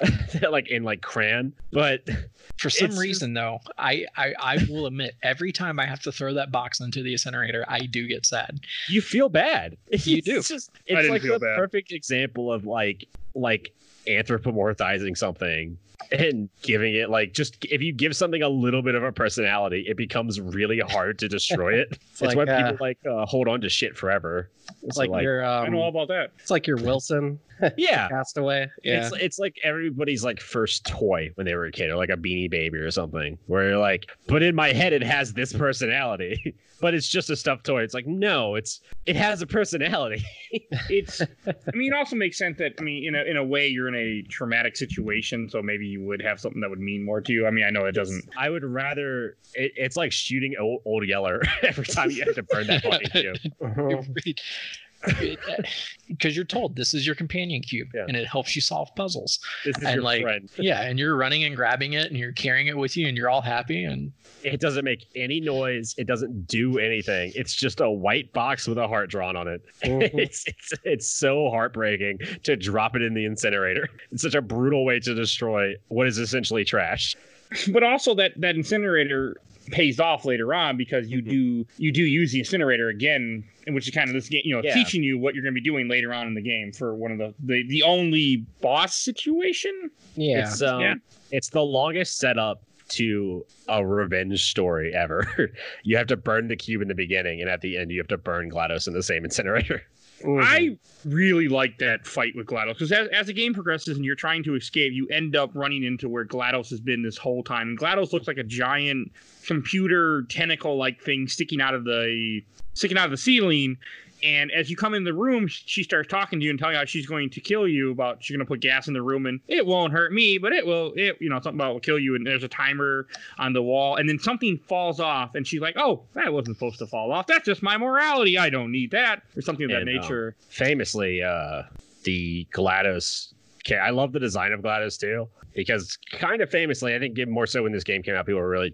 Like in like crayon, but For some reason, though, I, I I will admit, every time I have to throw that box into the incinerator, I do get sad. you feel bad. You do. It's just it's like the bad. perfect example of like like anthropomorphizing something and giving it like just if you give something a little bit of a personality, it becomes really hard to destroy it. it's like, why uh, people like uh, hold on to shit forever. It's So, like, your I know all um, about that. it's like your Wilson yeah. castaway. Yeah. It's it's like everybody's like first toy when they were a kid, or like a beanie baby or something, where you're like, but in my head it has this personality, but it's just a stuffed toy. It's like, no, it's it has a personality. It's. I mean, it also makes sense that I mean, in a in a way, you're in a traumatic situation, so maybe you would have something that would mean more to you. I mean, I know it doesn't. I would rather it, it's like shooting old, old Yeller every time you have to burn that fucking cube. Because you're told this is your companion cube, Yeah. and it helps you solve puzzles. This is And, your like, friend. Yeah, and you're running and grabbing it, and you're carrying it with you, and you're all happy. And It doesn't make any noise. It doesn't do anything. It's just a white box with a heart drawn on it. Mhm. it's, it's it's so heartbreaking to drop it in the incinerator. It's such a brutal way to destroy what is essentially trash. But also that that incinerator pays off later on because you Mhm. do you do use the incinerator again, in which is kind of this game, you know, Yeah. teaching you what you're going to be doing later on in the game for one of the the, the only boss situation. yeah. It's um, Yeah. it's the longest setup to a revenge story ever. you have to burn the cube in the beginning, and at the end, you have to burn Glados in the same incinerator. Mhm. I really like that fight with GLaDOS because as, as the game progresses and you're trying to escape, you end up running into where GLaDOS has been this whole time. And GLaDOS looks like a giant computer tentacle like thing sticking out of the sticking out of the ceiling. And as you come in the room, she starts talking to you and telling you how she's going to kill you. About she's going to put gas in the room and it won't hurt me, but it will. It you know something about will kill you. And there's a timer on the wall, and then something falls off, and she's like, "Oh, that wasn't supposed to fall off. That's just my morality. I don't need that," or something of that And, um, nature. Famously, uh, the Glados. Okay, I love the design of Glados too, because kind of famously, I think more so when this game came out, people were really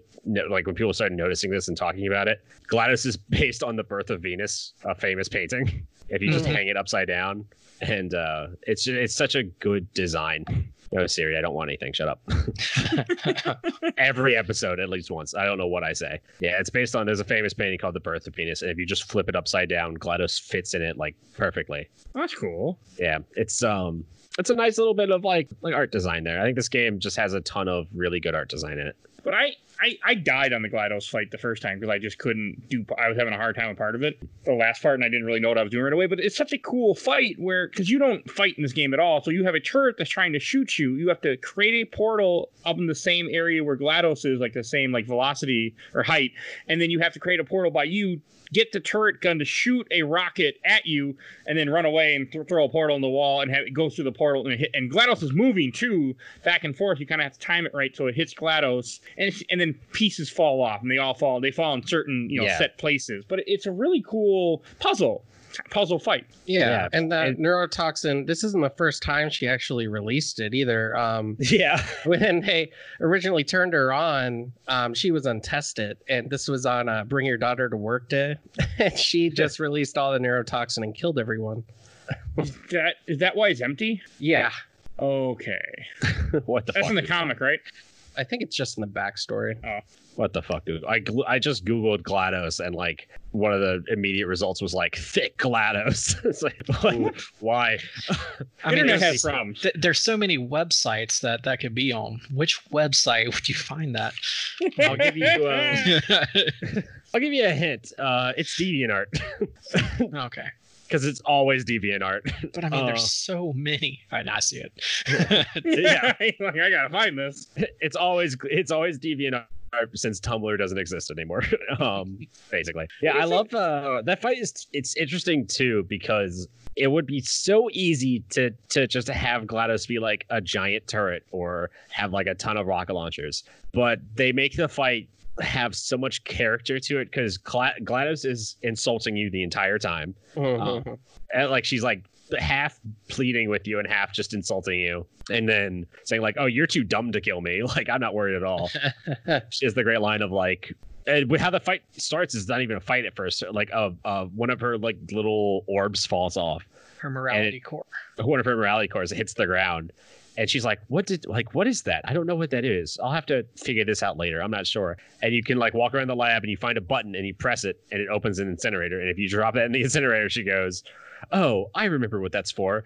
like when people started noticing this and talking about it. Glados is based on the Birth of Venus, a famous painting. If you just Mhm. hang it upside down, and uh, it's ju- it's such a good design. No, Siri, I don't want anything. Shut up. Every episode, at least once. I don't know what I say. Yeah, it's based on. There's a famous painting called the Birth of Venus, and if you just flip it upside down, Glados fits in it like perfectly. That's cool. Yeah, it's um, it's a nice little bit of like like art design there. I think this game just has a ton of really good art design in it. But I, I, I died on the GLaDOS fight the first time because I just couldn't do. I was having a hard time with part of it, the last part, and I didn't really know what I was doing right away. But it's such a cool fight where because you don't fight in this game at all, so you have a turret that's trying to shoot you. You have to create a portal up in the same area where GLaDOS is, like the same like velocity or height, and then you have to create a portal by you. Get the turret gun to shoot a rocket at you, and then run away and th- throw a portal in the wall, and have it go through the portal and hit. And GLaDOS is moving too, back and forth. You kind of have to time it right so it hits GLaDOS, and and then pieces fall off, and they all fall. They fall in certain you know Yeah. set places. But it's a really cool puzzle puzzle fight. Yeah, Yeah, and that and- neurotoxin. This isn't the first time she actually released it either. Um, Yeah, when they originally turned her on, um, she was untested, and this was on uh, Bring Your Daughter to Work Day, and she just released all the neurotoxin and killed everyone. Is that is that why it's empty? Yeah, Okay, what the that's fuck? in the comic, right? I think it's just in the backstory. What the fuck, dude? I I just googled Glados and like one of the immediate results was like thick Glados. it's like what? why? I mean, Internet there's, has problems. th- there's so many websites that that could be on. Which website would you find that? I'll give you uh, I'll give you a hint. Uh, it's DeviantArt okay, because it's always deviant art. but I mean, Uh, there's so many. I, I see it. Yeah. like, I gotta find this. it's always it's always deviant art since Tumblr doesn't exist anymore. um, basically, yeah. I love uh, that fight. Is it's interesting too because it would be so easy to to just have GLaDOS be like a giant turret or have like a ton of rocket launchers, but they make the fight have so much character to it because Gla- GLaDOS is insulting you the entire time. Mhm. And, like she's like half pleading with you and half just insulting you and then saying like oh you're too dumb to kill me like i'm not worried at all she has the great line of like and with how the fight starts is not even a fight at first like uh, uh one of her like little orbs falls off Her morality core. one of her morality cores hits the ground and she's like what did like what is that? I don't know what that is. I'll have to figure this out later. I'm not sure. And you can like walk around the lab and you find a button and you press it and it opens an incinerator. And if you drop that in the incinerator she goes oh i remember what that's for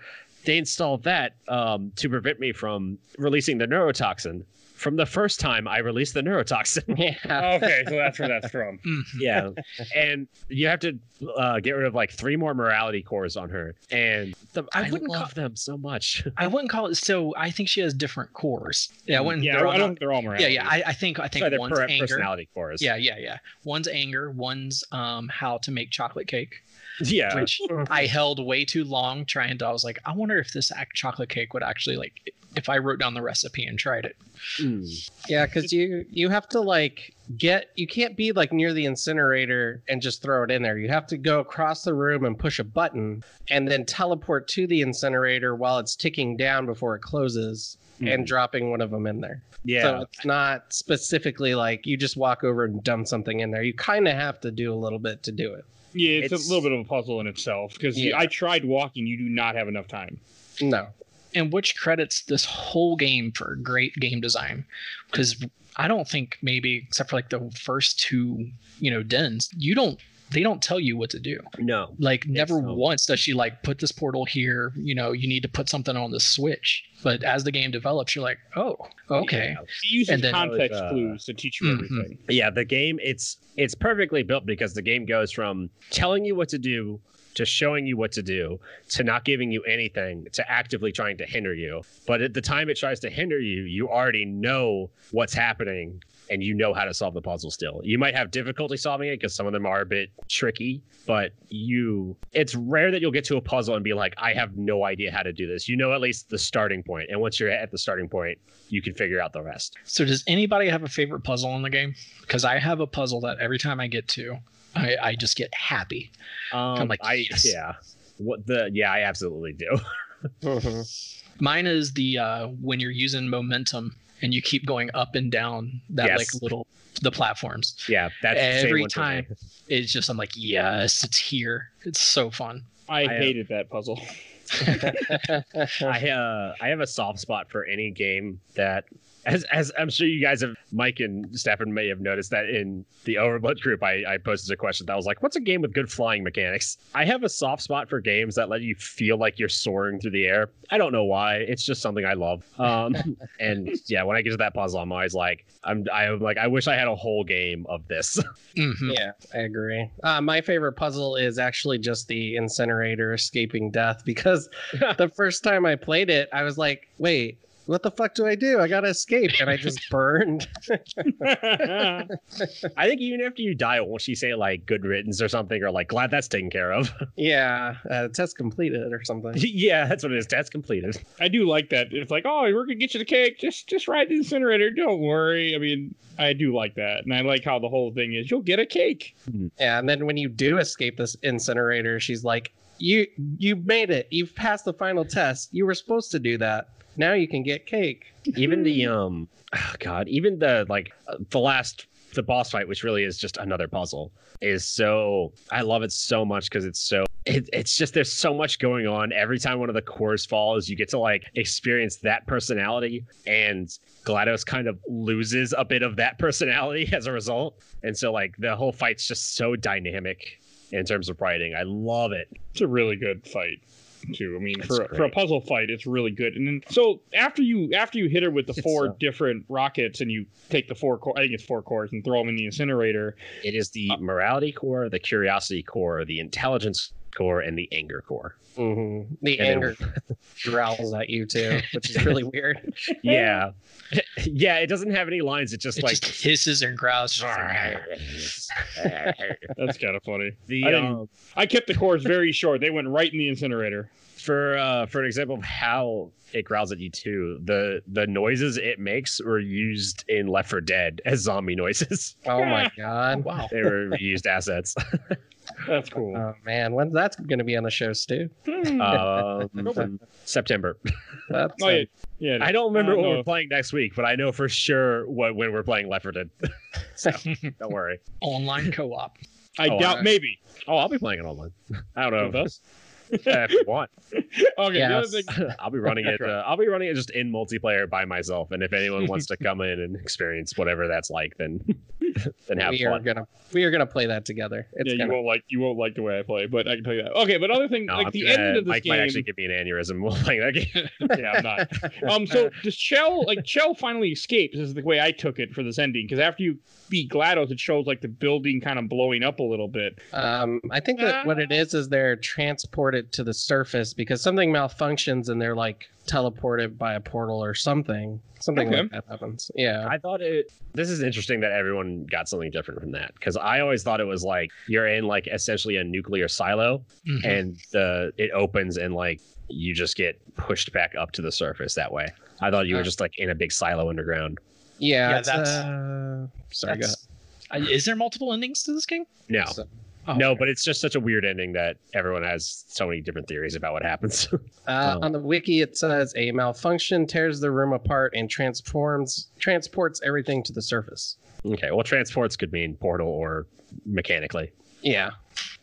they installed that um, to prevent me from releasing the neurotoxin from the first time i released the neurotoxin yeah. Okay, so that's where that's from. Mhm. yeah and you have to uh, get rid of like three more morality cores on her and the, I i, wouldn't love call- them so much I wouldn't call it. So I think she has different cores. Yeah, I wouldn't. Yeah, they're all I don't think they're all morality. yeah, yeah. I, I think I think Sorry, they're one's per- anger. personality cores Yeah, yeah, yeah. One's anger. One's um how to make chocolate cake, yeah which I held way too long trying to. I was like, I wonder if this act chocolate cake would actually like if I wrote down the recipe and tried it. Mm. Yeah, because you you have to like get you can't be like near the incinerator and just throw it in there. You have to go across the room and push a button and then teleport to the incinerator while it's ticking down before it closes and dropping one of them in there. yeah So it's not specifically like you just walk over and dump something in there. You kind of have to do a little bit to do it. Yeah, it's, It's- a little bit of a puzzle in itself because Yeah. I tried walking. You do not have enough time. No. and which credits this whole game for great game design because i don't think maybe except for like the first two you know dens you don't they don't tell you what to do no like never so. once does she like put this portal here you know you need to put something on the switch but as the game develops you're like oh okay She uses And then- context Uh, clues to teach you Mhm. everything. yeah the game it's it's perfectly built because the game goes from telling you what to do to showing you what to do to not giving you anything to actively trying to hinder you but at the time it tries to hinder you you already know what's happening and you know how to solve the puzzle still. You might have difficulty solving it because some of them are a bit tricky but you it's rare that you'll get to a puzzle and be like i have no idea how to do this. You know at least the starting point and once you're at the starting point you can figure out the rest. So does anybody have a favorite puzzle in the game? Because i have a puzzle that every time i get to i, I just get happy. Um, I'm like, I yes. yeah. What the yeah i absolutely do. Mine is the uh, when you're using momentum and you keep going up and down that Yes. like little the platforms. Yeah, that's Every one time. It's just I'm like, yes, it's here. It's so fun. I, I, uh, hated that puzzle. I uh, I have a soft spot for any game that, as as I'm sure you guys have, Mike and Stefan may have noticed that in the Overblood group, I, I posted a question that was like, "What's a game with good flying mechanics?" I have a soft spot for games that let you feel like you're soaring through the air. I don't know why. It's just something I love. Um, and yeah, when I get to that puzzle, I'm always like, I'm I'm like, I wish I had a whole game of this. Mhm. Yeah, I agree. Uh, my favorite puzzle is actually just the incinerator escaping death because the first time I played it, I was like, wait, what the fuck do I do? I gotta escape. And I just burned. I think even after you die, won't she say like "good riddance" or something, or like "glad that's taken care of"? yeah, uh, test completed or something. yeah, that's what it is. Test completed. I do like that. It's like, oh, we're gonna get you the cake. Just just ride the incinerator. Don't worry. I mean, I do like that, and I like how the whole thing is. You'll get a cake. Yeah, and then when you do escape this incinerator, she's like, "You you made it. You've passed the final test. You were supposed to do that. Now you can get cake." even the um oh god even the like uh, the last the boss fight, which really is just another puzzle, is so I love it so much because it's so it, it's just there's so much going on. Every time one of the cores falls, you get to like experience that personality, and GLaDOS kind of loses a bit of that personality as a result. And so like the whole fight's just so dynamic in terms of writing. I love it. It's a really good fight too. I mean, for for a puzzle fight, it's really good. And then so after you after you hit her with the It's, four uh, different rockets and you take the four core, I think it's four cores and throw them in the incinerator. It is the morality core, the curiosity core, the intelligence core, and the anger core. hmm The And then- anger growls at you too, which is really weird. Yeah. yeah, it doesn't have any lines. It just It like just hisses and growls. That's kind of funny. the I um, I kept the cores very short. They went right in the incinerator. For uh for an example of how it growls at you too, the the noises it makes were used in Left 4 Dead as zombie noises. Oh my god. wow. they were reused assets. That's cool. Oh man, when's that's going to be on the show, Stu? um, September. That's oh yeah, yeah. I don't remember Uh, what no. we're playing next week, but I know for sure what when we're playing Left 4 Dead. so don't worry. Online co-op. I oh, doubt I- maybe Oh, I'll be playing it online. I don't with know us. If you want. Okay. Yeah, The other thing, I'll be running it. Uh, I'll be running it just in multiplayer by myself. And if anyone wants to come in and experience whatever that's like, then then have we are gonna we are gonna play that together. It's yeah, you gonna, won't like you won't like the way I play, but I can tell you that. Okay, but other thing, No, like I'm the gonna- end of this Mike game. might actually give me an aneurysm while playing that game. yeah, I'm not. Um, so does Chell like Chell finally escapes? Is the way I took it for this ending because after you beat Glados, it shows like the building kind of blowing up a little bit. Um, I think that what it is is they're transported to the surface because something malfunctions and they're like teleported by a portal or something. Something Okay. like that happens. Yeah. I thought it. This is interesting that everyone got something different from that because I always thought it was like you're in like essentially a nuclear silo Mhm. and the it opens and like you just get pushed back up to the surface that way. I thought you were Uh, just like in a big silo underground. Yeah. Yeah, that's- uh, sorry. Go ahead. That's- is there multiple endings to this game? No, So- Oh, no, okay. but it's just such a weird ending that everyone has so many different theories about what happens. Uh, Oh. On the wiki, it says a malfunction tears the room apart and transforms transports everything to the surface. okay, well, transports could mean portal or mechanically. Yeah.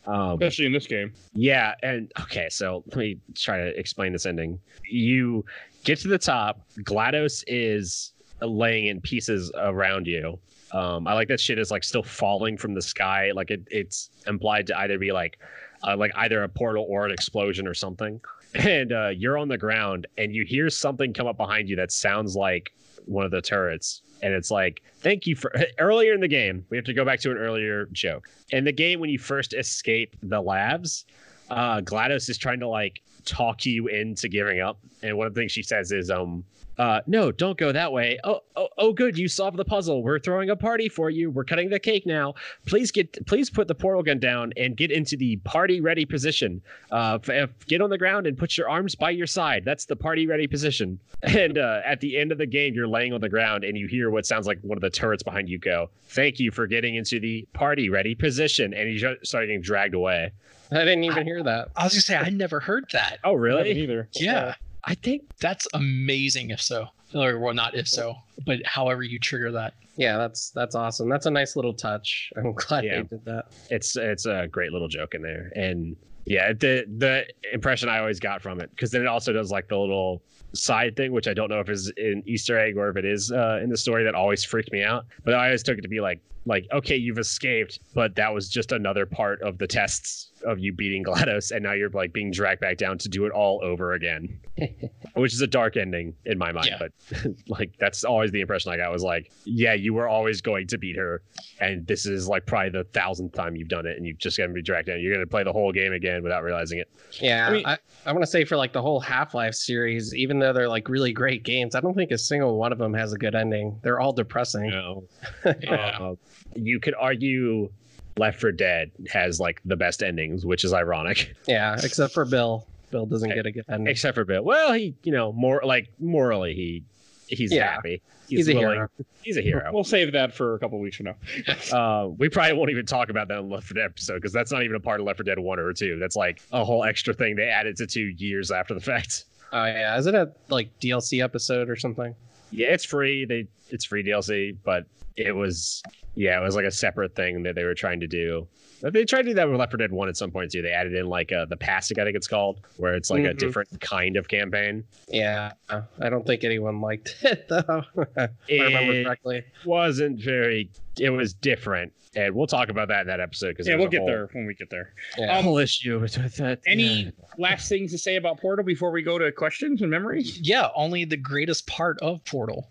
Um, Especially in this game. Yeah, and okay, so let me try to explain this ending. You get to the top. GLaDOS is laying in pieces around you. Um, I like that shit is like still falling from the sky. Like it, it's implied to either be like, uh, like either a portal or an explosion or something. And uh, you're on the ground, and you hear something come up behind you that sounds like one of the turrets. And it's like, thank you for earlier in the game. We have to go back to an earlier joke in the game when you first escape the labs uh glados is trying to like talk you into giving up and one of the things she says is um uh no don't go that way. Oh oh, oh good. You solved the puzzle. We're throwing a party for you. We're cutting the cake now. Please get please put the portal gun down and get into the party ready position. Uh f- f- get on the ground and put your arms by your side. That's the party ready position. And uh at the end of the game you're laying on the ground and you hear what sounds like one of the turrets behind you go thank you for getting into the party ready position. And you start getting dragged away. I didn't even hear that. I was gonna say I never heard that. oh really? Either. Yeah, i think that's amazing. If so, or well, not if so, but however you trigger that. Yeah, that's that's awesome. That's a nice little touch. I'm glad Yeah. they did that. it's it's a great little joke in there and yeah the the impression i always got from it because then it also does like the little side thing which i don't know if is an easter egg or if it is uh, in the story that always freaked me out. But i always took it to be like like okay you've escaped but that was just another part of the tests of you beating glados and now you're like being dragged back down to do it all over again. Which is a dark ending in my mind Yeah. but like that's always the impression i got was like yeah you were always going to beat her and this is like probably the thousandth time you've done it and you've just gonna be dragged down. You're gonna play the whole game again without realizing it. Yeah, I mean- I, I want to say for like the whole Half Life series, even though they're like really great games, I don't think a single one of them has a good ending. They're all depressing. know Yeah. Uh, you could argue Left 4 Dead has like the best endings which is ironic Yeah, except for Bill. Bill doesn't get a good ending. except for bill well he you know more like morally he he's Yeah. happy He's a willing- hero. he's a hero We'll save that for a couple weeks from now. Uh, we probably won't even talk about that in Left 4 Dead episode because that's not even a part of Left 4 Dead 1 or 2. That's like a whole extra thing they added to 2 years after the fact. Oh yeah, is it a like DLC episode or something? Yeah, it's free. They it's free DLC, but it was yeah, it was like a separate thing that they were trying to do. They tried to do that with Left 4 Dead 1 at some point too. They added in like uh, the passing, I think it's called, where it's like a Mhm. different kind of campaign. Yeah, I don't think anyone liked it though. if I remember It correctly. wasn't very. It was different, and we'll talk about that in that episode because Yeah, we'll get there when we get there. Yeah. Um, whole issue with with that. Any last things to say about Portal before we go to questions and memories? Yeah, only the greatest part of Portal.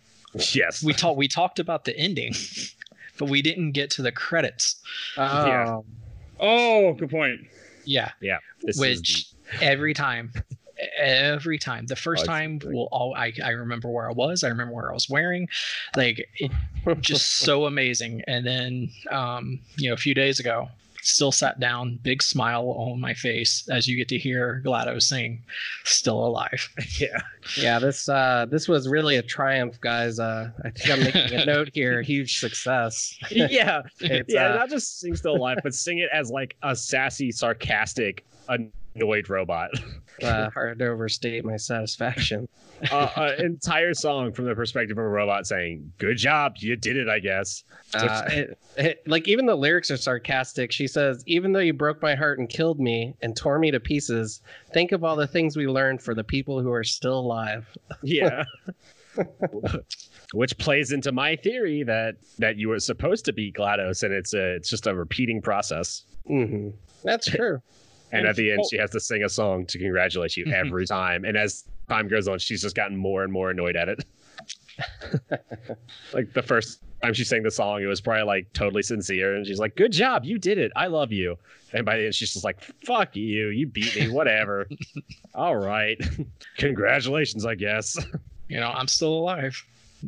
Yes, We talked we talked about the ending, but we didn't get to the credits. Yeah. Oh, good point. Yeah, This is which every time every time the first Oh, time great. will all I, I remember where i was i remember where i was wearing like it, just so amazing and then um you know a few days ago still sat down big smile on my face as you get to hear glado sing still alive yeah. yeah. This uh, this was really a triumph, guys. Uh, I think I'm making a note here. Huge success. yeah, It's, yeah. uh, not just sing still alive, but sing it as like a sassy, sarcastic, annoyed robot. uh, hard to overstate my satisfaction. uh, an entire song from the perspective of a robot saying, "Good job, you did it." I guess. Uh, it, it, like even the lyrics are sarcastic. She says, "Even though you broke my heart and killed me and tore me to pieces, think of all the things we learned for the people who are still alive." Yeah. Which plays into my theory that that you were supposed to be Glados, and it's a it's just a repeating process. hmm That's true. And, And at the end, oh- she has to sing a song to congratulate you mm-hmm. every time. And as time goes on, she's just gotten more and more annoyed at it. like the first time she sang the song, it was probably like totally sincere, and she's like, "Good job, you did it. I love you." And by the end, she's just like, "Fuck you, you beat me. Whatever. All right, congratulations, I guess." you know i'm still alive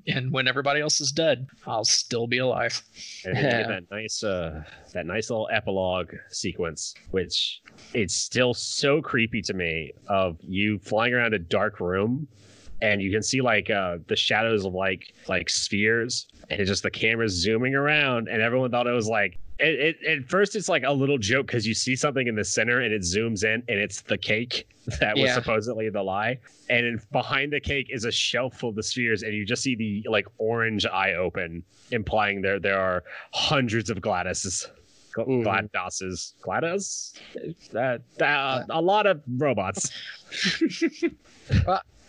and when everybody else is dead i'll still be alive. And then you get that nice uh that nice little epilogue sequence which it's still so creepy to me of you flying around a dark room and you can see like uh the shadows of like like spheres and it's just the camera's zooming around and everyone thought it was like it, it at first it's like a little joke because you see something in the center and it zooms in and it's the cake that was Yeah. supposedly the lie and in, behind the cake is a shelf full of the spheres and you just see the like orange eye open implying there there are hundreds of Gladuses. Gl- Mhm. Gladoses. GLaDOS? That, that, a lot of robots.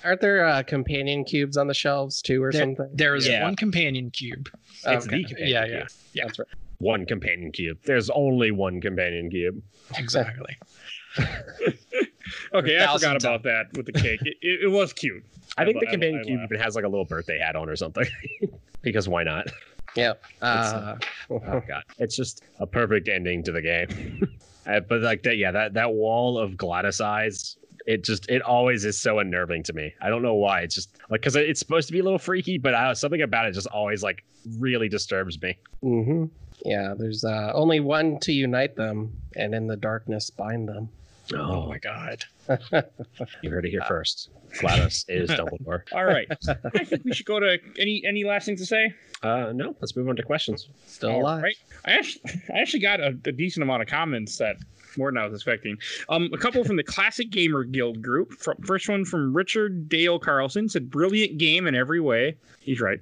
Aren't there uh, companion cubes on the shelves too, or There- something? there is Yeah. one companion cube It's Okay. the companion Yeah, cube. yeah. That's right. One companion cube. There's only one companion cube. exactly Okay, I thousand forgot about that with the cake. It, it, it was cute. I think the I- I- companion I cube laughed. even has like a little birthday hat on or something. because why not? Yep. Uh, Oh god, it's just a perfect ending to the game. Uh, but like that, yeah, that that wall of GLaDOS eyes, it just it always is so unnerving to me. I don't know why. It's just like because it's supposed to be a little freaky, but I, something about it just always like really disturbs me. hmm Yeah, there's uh, only one to unite them, and in the darkness bind them. oh my god you heard it here first. GLaDOS is Dumbledore. All right. I think we should go to any any last things to say. Uh, no, let's move on to questions. Still All alive. right. I actually, I actually got a, a decent amount of comments that more than I was expecting. Um, a couple from the Classic Gamer Guild group. First one from Richard Dale Carlson said, "Brilliant game in every way." He's right.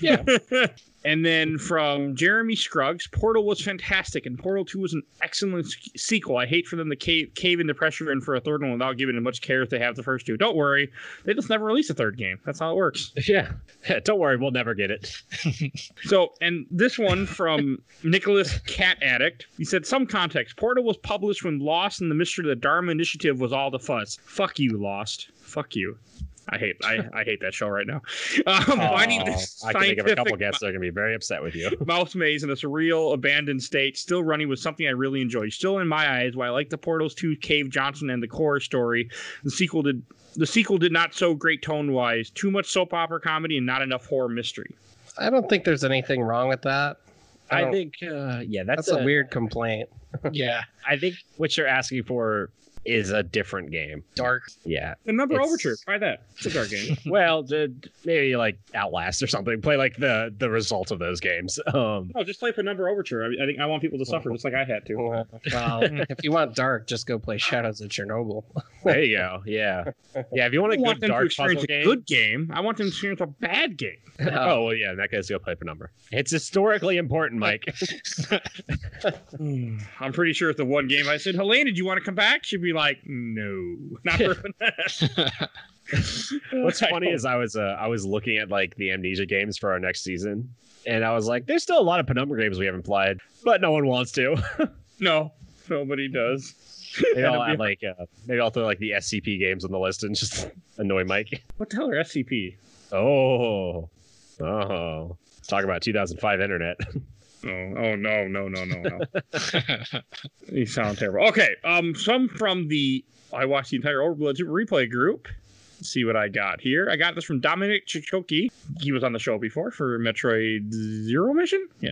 Yeah. and then from Jeremy Scruggs, Portal was fantastic, and Portal Two was an excellent sequel. I hate for them to cave, cave into pressure and for a third one without giving it much care as they have the first two. Don't worry, they just never release a third game. That's how it works. Yeah, don't worry, we'll never get it. So, and this one from Nicholas Cat Addict. He said, Some context. Portal was published when Lost and the Mystery of the Dharma Initiative was all the fuss. Fuck you, Lost. Fuck you. I hate I, I hate that show right now. Um, finding Aw, this I can think of a couple scientific guests that are gonna be very upset with you. mouse maze in a surreal, abandoned state, still running was something I really enjoyed. Still in my eyes, while I like the Portals 2 Cave Johnson and the core story, the sequel did the sequel did not so great tone wise. Too much soap opera comedy and not enough horror mystery. I don't think there's anything wrong with that. I I think, uh, yeah, that's, That's a weird complaint. yeah I think what you're asking for is a different game. Dark. Yeah. The number It's- overture. Try that. It's a dark game. Well, the, maybe like Outlast or something. Play like the the result of those games. Um, oh, just play for number overture. I, I think I want people to suffer just like I had to. Well, if you want dark, just go play Shadows of Chernobyl. there you go. Yeah, yeah. If you want I a want good them to dark experience puzzle a game, good game. I want them to experience a bad game. oh well, yeah. In that case, go play Penumbra. It's historically important, Mike. I'm pretty sure it's the one game I said, Helene, did you want to come back? She'd be like, no, not for What's funny is I was uh, I was looking at like the Amnesia games for our next season, and I was like, there's still a lot of Penumbra games we haven't played, but no one wants to. no, nobody does. maybe I'll add like uh, maybe I'll throw like the SCP games on the list and just annoy Mike. What the hell are SCP? Oh, oh. Talk about 2005 internet. Oh, oh no, no, no, no, no. you sound terrible. Okay, um, some from the I watched the entire Overblood replay group. Let's see what I got here. I got this from Dominic Chichoki. He was on the show before for Metroid Zero Mission. Yeah.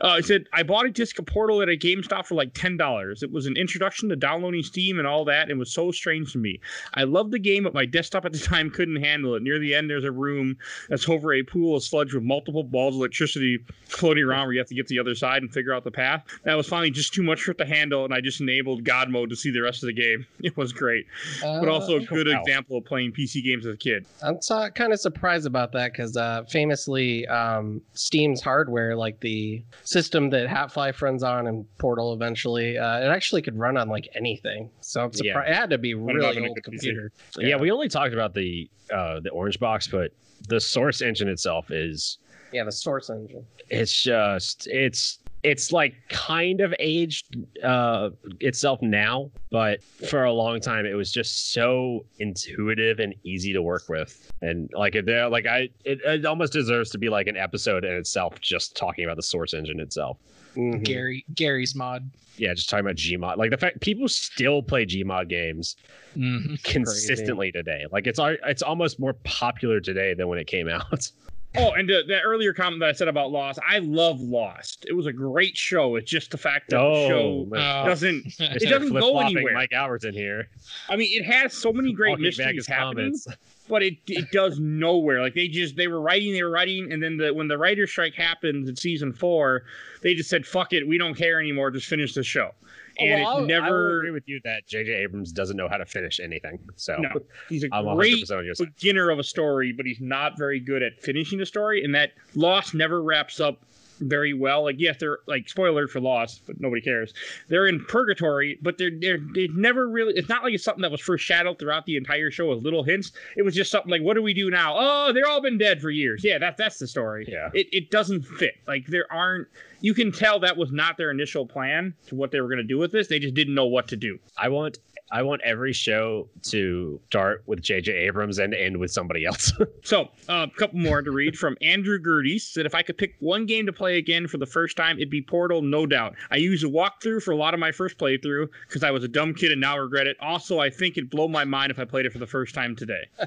Uh, he said, I bought a disc of Portal at a GameStop for like $10. It was an introduction to downloading Steam and all that, and was so strange to me. I loved the game, but my desktop at the time couldn't handle it. Near the end, there's a room that's over a pool of sludge with multiple balls of electricity floating around where you have to get to the other side and figure out the path. That was finally just too much for it to handle, and I just enabled God mode to see the rest of the game. It was great, but also a good wow. example of playing PC games as a kid. I'm so, kind of surprised about that because uh, famously, um, Steam's hardware, like the system that Half Life runs on and Portal eventually, uh, it actually could run on like anything. So I'm Yeah. surprised. It had to be really not have been a old good PC. computer. yeah. we only talked about the uh, the orange box, but the source engine itself is Yeah, the source engine. it's just it's it's like kind of aged uh itself now but for a long time it was just so intuitive and easy to work with and like it there like i it, it almost deserves to be like an episode in itself just talking about the source engine itself Mhm. Garry Garry's mod. yeah just talking about gmod like the fact people still play gmod games Mhm. consistently today like it's it's almost more popular today than when it came out Oh, and the, that earlier comment that I said about Lost, I love Lost. It was a great show. It's just the fact that the oh, show doesn't. It doesn't go anywhere. mike Albertin here I mean, it has so many great Walking mysteries happening, comments. but it it does nowhere. Like they just they were writing, they were writing, and then the when the writer's strike happened in season four, they just said, "Fuck it, we don't care anymore. Just finish the show." And well, I- it I never. agree with you that J.J. Abrams doesn't know how to finish anything. So No, he's a I'm great percent on your side. beginner of a story, but he's not very good at finishing a story, and that loss never wraps up very well. Like yes, they're like spoiler for Lost, but nobody cares. They're in purgatory, but they're they're they never really. It's not like it's something that was foreshadowed throughout the entire show with little hints. It was just something like, what do we do now? Oh, they're all been dead for years. Yeah, that's that's the story. Yeah. It it doesn't fit. Like there aren't. You can tell that was not their initial plan to what they were going to do with this. They just didn't know what to do. I want I want every show to start with J.J. Abrams and end with somebody else. So, uh, a couple more to read from Andrew Gerdes. Said, if I could pick one game to play again for the first time, it'd be Portal, no doubt. I used a walkthrough for a lot of my first playthrough because I was a dumb kid and now regret it. Also, I think it'd blow my mind if I played it for the first time today. I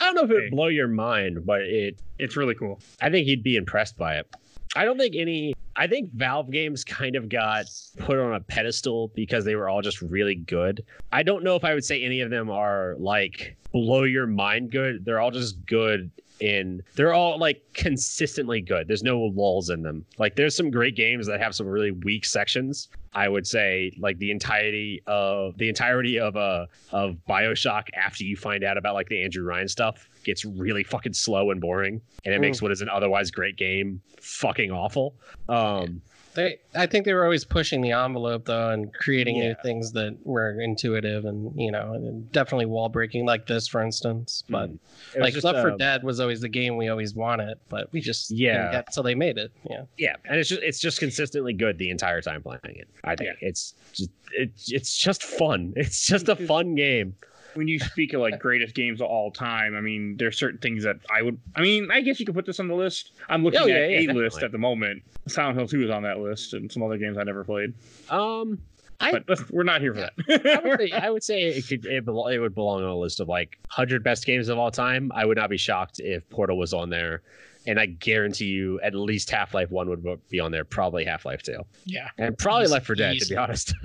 don't know if it Hey. would blow your mind, but it It's really cool. I think he'd be impressed by it. I don't think any I think Valve games kind of got put on a pedestal because they were all just really good. I don't know if I would say any of them are like blow your mind good. They're all just good in they're all like consistently good. There's no lulls in them. Like there's some great games that have some really weak sections. I would say like the entirety of the entirety of uh of BioShock after you find out about like the Andrew Ryan stuff gets really fucking slow and boring and it makes what is an otherwise great game fucking awful. Um They, I think they were always pushing the envelope though, and creating new things that were intuitive and you know, and definitely wall breaking, like this, for instance. But it was like just, Left 4 uh, Dead was always the game we always wanted, but we just Yeah. didn't get, so they made it. Yeah, Yeah, and it's just it's just consistently good the entire time playing it. I think it's just it, it's just fun. It's just a fun game. When you speak of like greatest games of all time, I mean, there's certain things that I would. I mean, I guess you could put this on the list. I'm looking Oh, yeah, at yeah, a definitely. list at the moment. Silent Hill 2 is on that list, and some other games I never played. Um, I But we're not here for I that. would, say, I would say it could it, belo- it would belong on a list of like hundred best games of all time. I would not be shocked if Portal was on there. and I guarantee you at least Half Life One would be on there, probably Half Life Two, Yeah. and probably Easy- Left for Dead to be honest.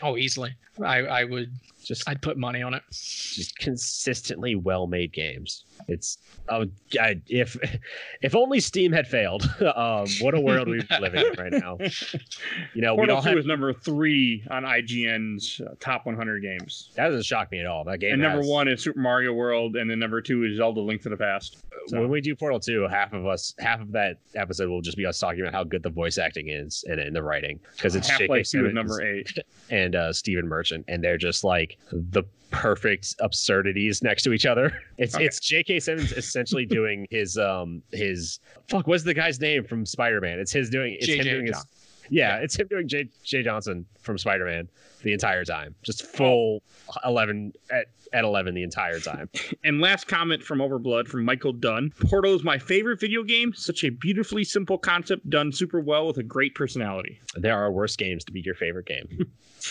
Oh, easily. I I would. Just I'd put money on it. just consistently well made games. It's oh God, if if only Steam had failed. um, what a world we'd be living in right now. You know, we Portal all 2 have, is number three on IGN's uh, top 100 games. that doesn't shock me at all. That game. And number has- one is Super Mario World, and then number two is Zelda Link to the Past. So- when we do Portal 2, half of us, half of that episode will just be us talking about how good the voice acting is and, and the writing because it's Half J.K. Life 2 is number eight. and uh, Stephen Merchant, and they're just like the perfect absurdities next to each other. It's Okay. it's J.K. Simmons essentially doing his um his fuck. What's the guy's name from Spider Man? It's his doing. It's him J.J. doing his. John- Yeah, it's him doing J. J. Johnson from Spider Man the entire time, just full eleven at at eleven the entire time. And last comment from Overblood from Michael Dunn. Portal is my favorite video game. Such a beautifully simple concept done super well with a great personality. there are worse games to be your favorite game.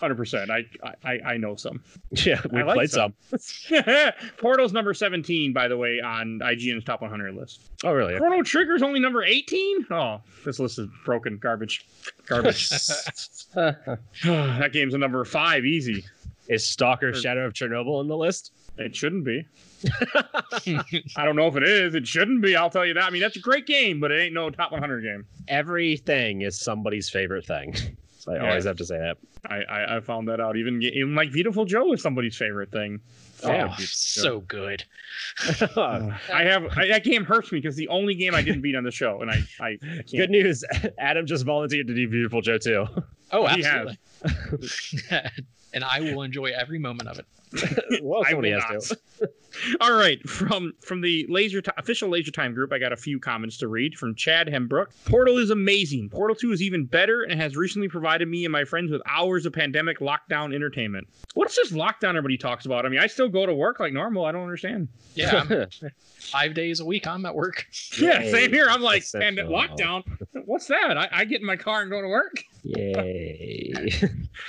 100%. I, I, I know some. yeah, we like played some. some. Portal's number 17, by the way, on IGN's top 100 list. Oh really? Chrono Trigger's only number 18? Oh, this list is broken. Garbage. Garbage. that game's a number five, easy. Is Stalker Or- Shadow of Chernobyl in the list? It shouldn't be. I don't know if it is. It shouldn't be. I'll tell you that. I mean, that's a great game, but it ain't no top 100 game. Everything is somebody's favorite thing. So I Yeah. always have to say that. I, I, I found that out. Even even like Beautiful Joe is somebody's favorite thing. Yeah. Oh, so good. I have I, that game hurts me because the only game I didn't beat on the show, and I I, I can't. Good news. Adam just volunteered to do Beautiful Joe too. Oh, He absolutely. And I will enjoy every moment of it. well, I somebody will has not. to. All right, from from the laser Ti- official Laser Time group, I got a few comments to read from Chad Hembrook. Portal is amazing. Portal Two is even better and has recently provided me and my friends with hours of pandemic lockdown entertainment. What's this lockdown everybody talks about? I mean, I still go to work like normal. I don't understand. Yeah, I'm- five days a week I'm at work. Yeah, Yay. same here. I'm like, Exceptional. and lockdown. What's that? I, I get in my car and go to work. Yay.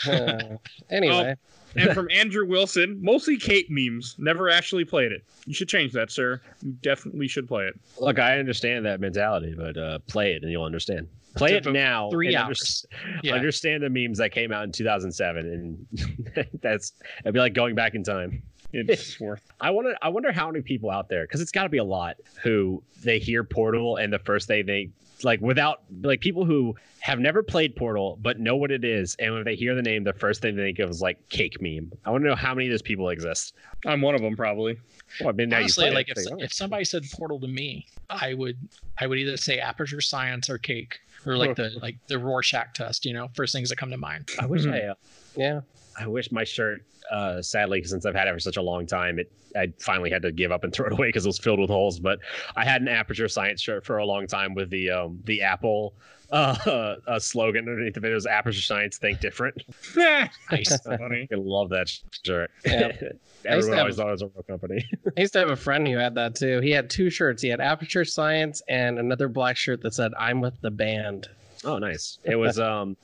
Uh, anyway, And from Andrew Wilson, mostly Cape memes. Never actually played it. You should change that, sir. You definitely should play it. Look, I understand that mentality, but uh, play it and you'll understand. Play it now. three and hours. underst- Yeah. Understand the memes that came out in 2007, and that's it'd be like going back in time. It's worth. I wonder, I wonder how many people out there, because it's got to be a lot, who they hear Portal and the first thing they like without like people who have never played Portal but know what it is, and when they hear the name, the first thing they think of is like cake meme. I want to know how many of those people exist. I'm one of them, probably. Well, I mean, now Honestly, you like it, if, so you know. if somebody said Portal to me, I would I would either say Aperture Science or Cake or like the like the Rorschach test. You know, first things that come to mind. I wish I, uh, yeah. I wish my shirt, uh, sadly, since I've had it for such a long time, it I finally had to give up and throw it away because it was filled with holes. But I had an Aperture Science shirt for a long time with the um, the Apple uh, uh, slogan underneath of it. It was Aperture Science, think different. Nice. I love that shirt. Yeah. Everyone have- always thought it was a real company. I used to have a friend who had that too. He had two shirts. He had Aperture Science and another black shirt that said "I'm with the band." oh, nice. It was um,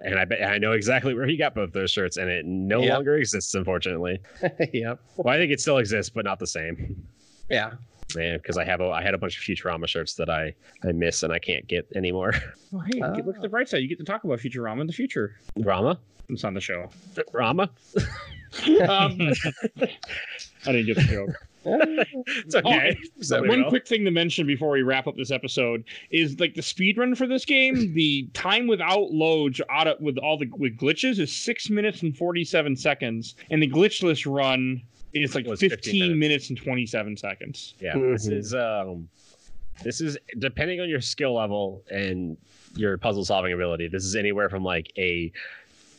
and I bet I know exactly where he got both those shirts, and it no Yep. longer exists, unfortunately. yep. Well, I think it still exists, but not the same. Yeah. Man, because I have a I had a bunch of Futurama shirts that I I miss and I can't get anymore. Well, hey, look at the bright side. You get to talk about Futurama in the future. Rama, It's on the show. Rama. Um, I didn't get the joke. It's okay. Somebody One quick thing to mention before we wrap up this episode is like the speed run for this game. The time without loads out of, with all the with glitches is six minutes and forty seven seconds, and the glitchless run is like 15, 15 minutes. and twenty seven seconds. Yeah, this Mhm. is um, this is depending on your skill level and your puzzle solving ability. This is anywhere from like a,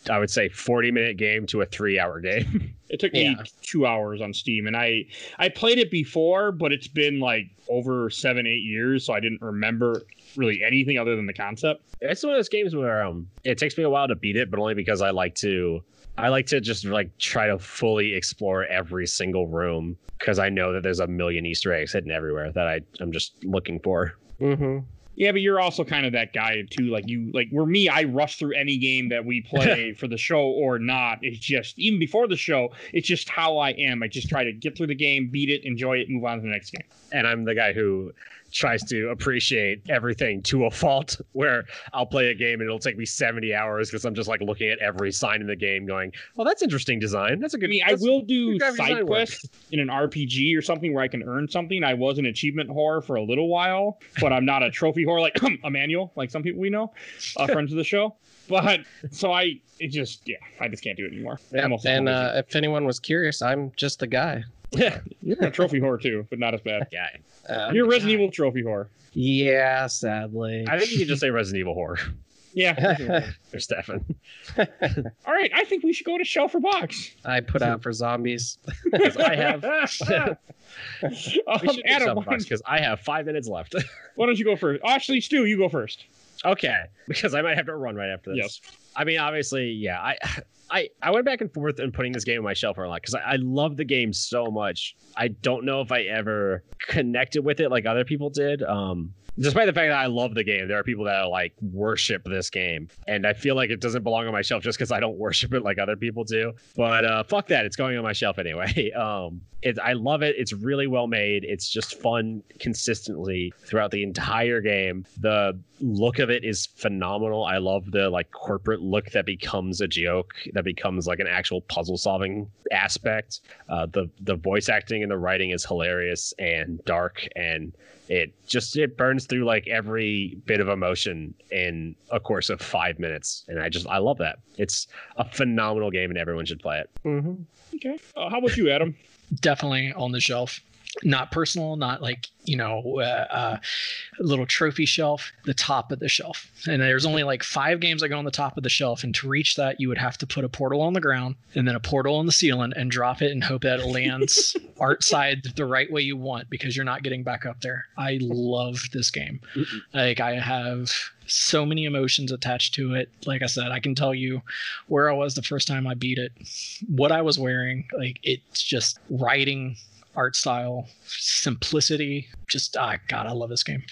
I would say, forty minute game to a three hour game. It took me Yeah. two hours on Steam, and I I played it before, but it's been like over seven eight years, so I didn't remember really anything other than the concept. it's one of those games where um, it takes me a while to beat it, but only because I like to. I like to just like try to fully explore every single room because I know that there's a million Easter eggs hidden everywhere that I I'm just looking for. Mm-hmm. Yeah, but you're also kind of that guy too. Like you, like where me, I rush through any game that we play for the show or not. It's just even before the show, it's just how I am. I just try to get through the game, beat it, enjoy it, move on to the next game. and I'm the guy who tries to appreciate everything to a fault where I'll play a game and it'll take me 70 hours because I'm just like looking at every sign in the game going, well, that's interesting design. That's a good I mean, I will do side quests in an RPG or something where I can earn something. I was an achievement whore for a little while, but I'm not a trophy whore like a manual, like some people we know, uh, friends of the show. But so I, it just, yeah, I just can't do it anymore. Yeah, and uh, if anyone was curious, I'm just the guy. Yeah. you're a trophy whore too, but not as bad. guy. Uh, You're a Resident Evil trophy whore. yeah, sadly. I think you could just say Resident Evil whore. Yeah. there's Stefan. All right, I think we should go to Shelf or Box. I put out for zombies. Because I have. um, We should do Adam, because I have five minutes left. why don't you go first? Actually, Stu, you go first. Okay, because I might have to run right after this. Yes. I mean, obviously, yeah. I, I, I went back and forth in putting this game on my shelf for a lot because I, I love the game so much. I don't know if I ever connected with it like other people did. Um, despite the fact that I love the game, there are people that are like worship this game, and I feel like it doesn't belong on my shelf just because I don't worship it like other people do. But uh, fuck that, it's going on my shelf anyway. Um, it, I love it. It's really well made. It's just fun consistently throughout the entire game. The look of it is phenomenal. I love the like corporate look that becomes a joke, that becomes like an actual puzzle solving aspect. Uh, the the voice acting and the writing is hilarious and dark and it just it burns through like every bit of emotion in a course of five minutes. And i just i love that. It's a phenomenal game and everyone should play it. Hmm Okay. Uh, how about you, Adam? definitely on the shelf not personal not like you know uh, uh, little trophy shelf the top of the shelf. And there's only like five games that go on the top of the shelf and to reach that you would have to put a portal on the ground and then a portal on the ceiling and drop it and hope that it lands art side the right way you want because you're not getting back up there. I love this game. Mm-mm. like i have so many emotions attached to it. Like i said i can tell you where i was the first time i beat it what i was wearing like it's just writing art style simplicity just ah god i love this game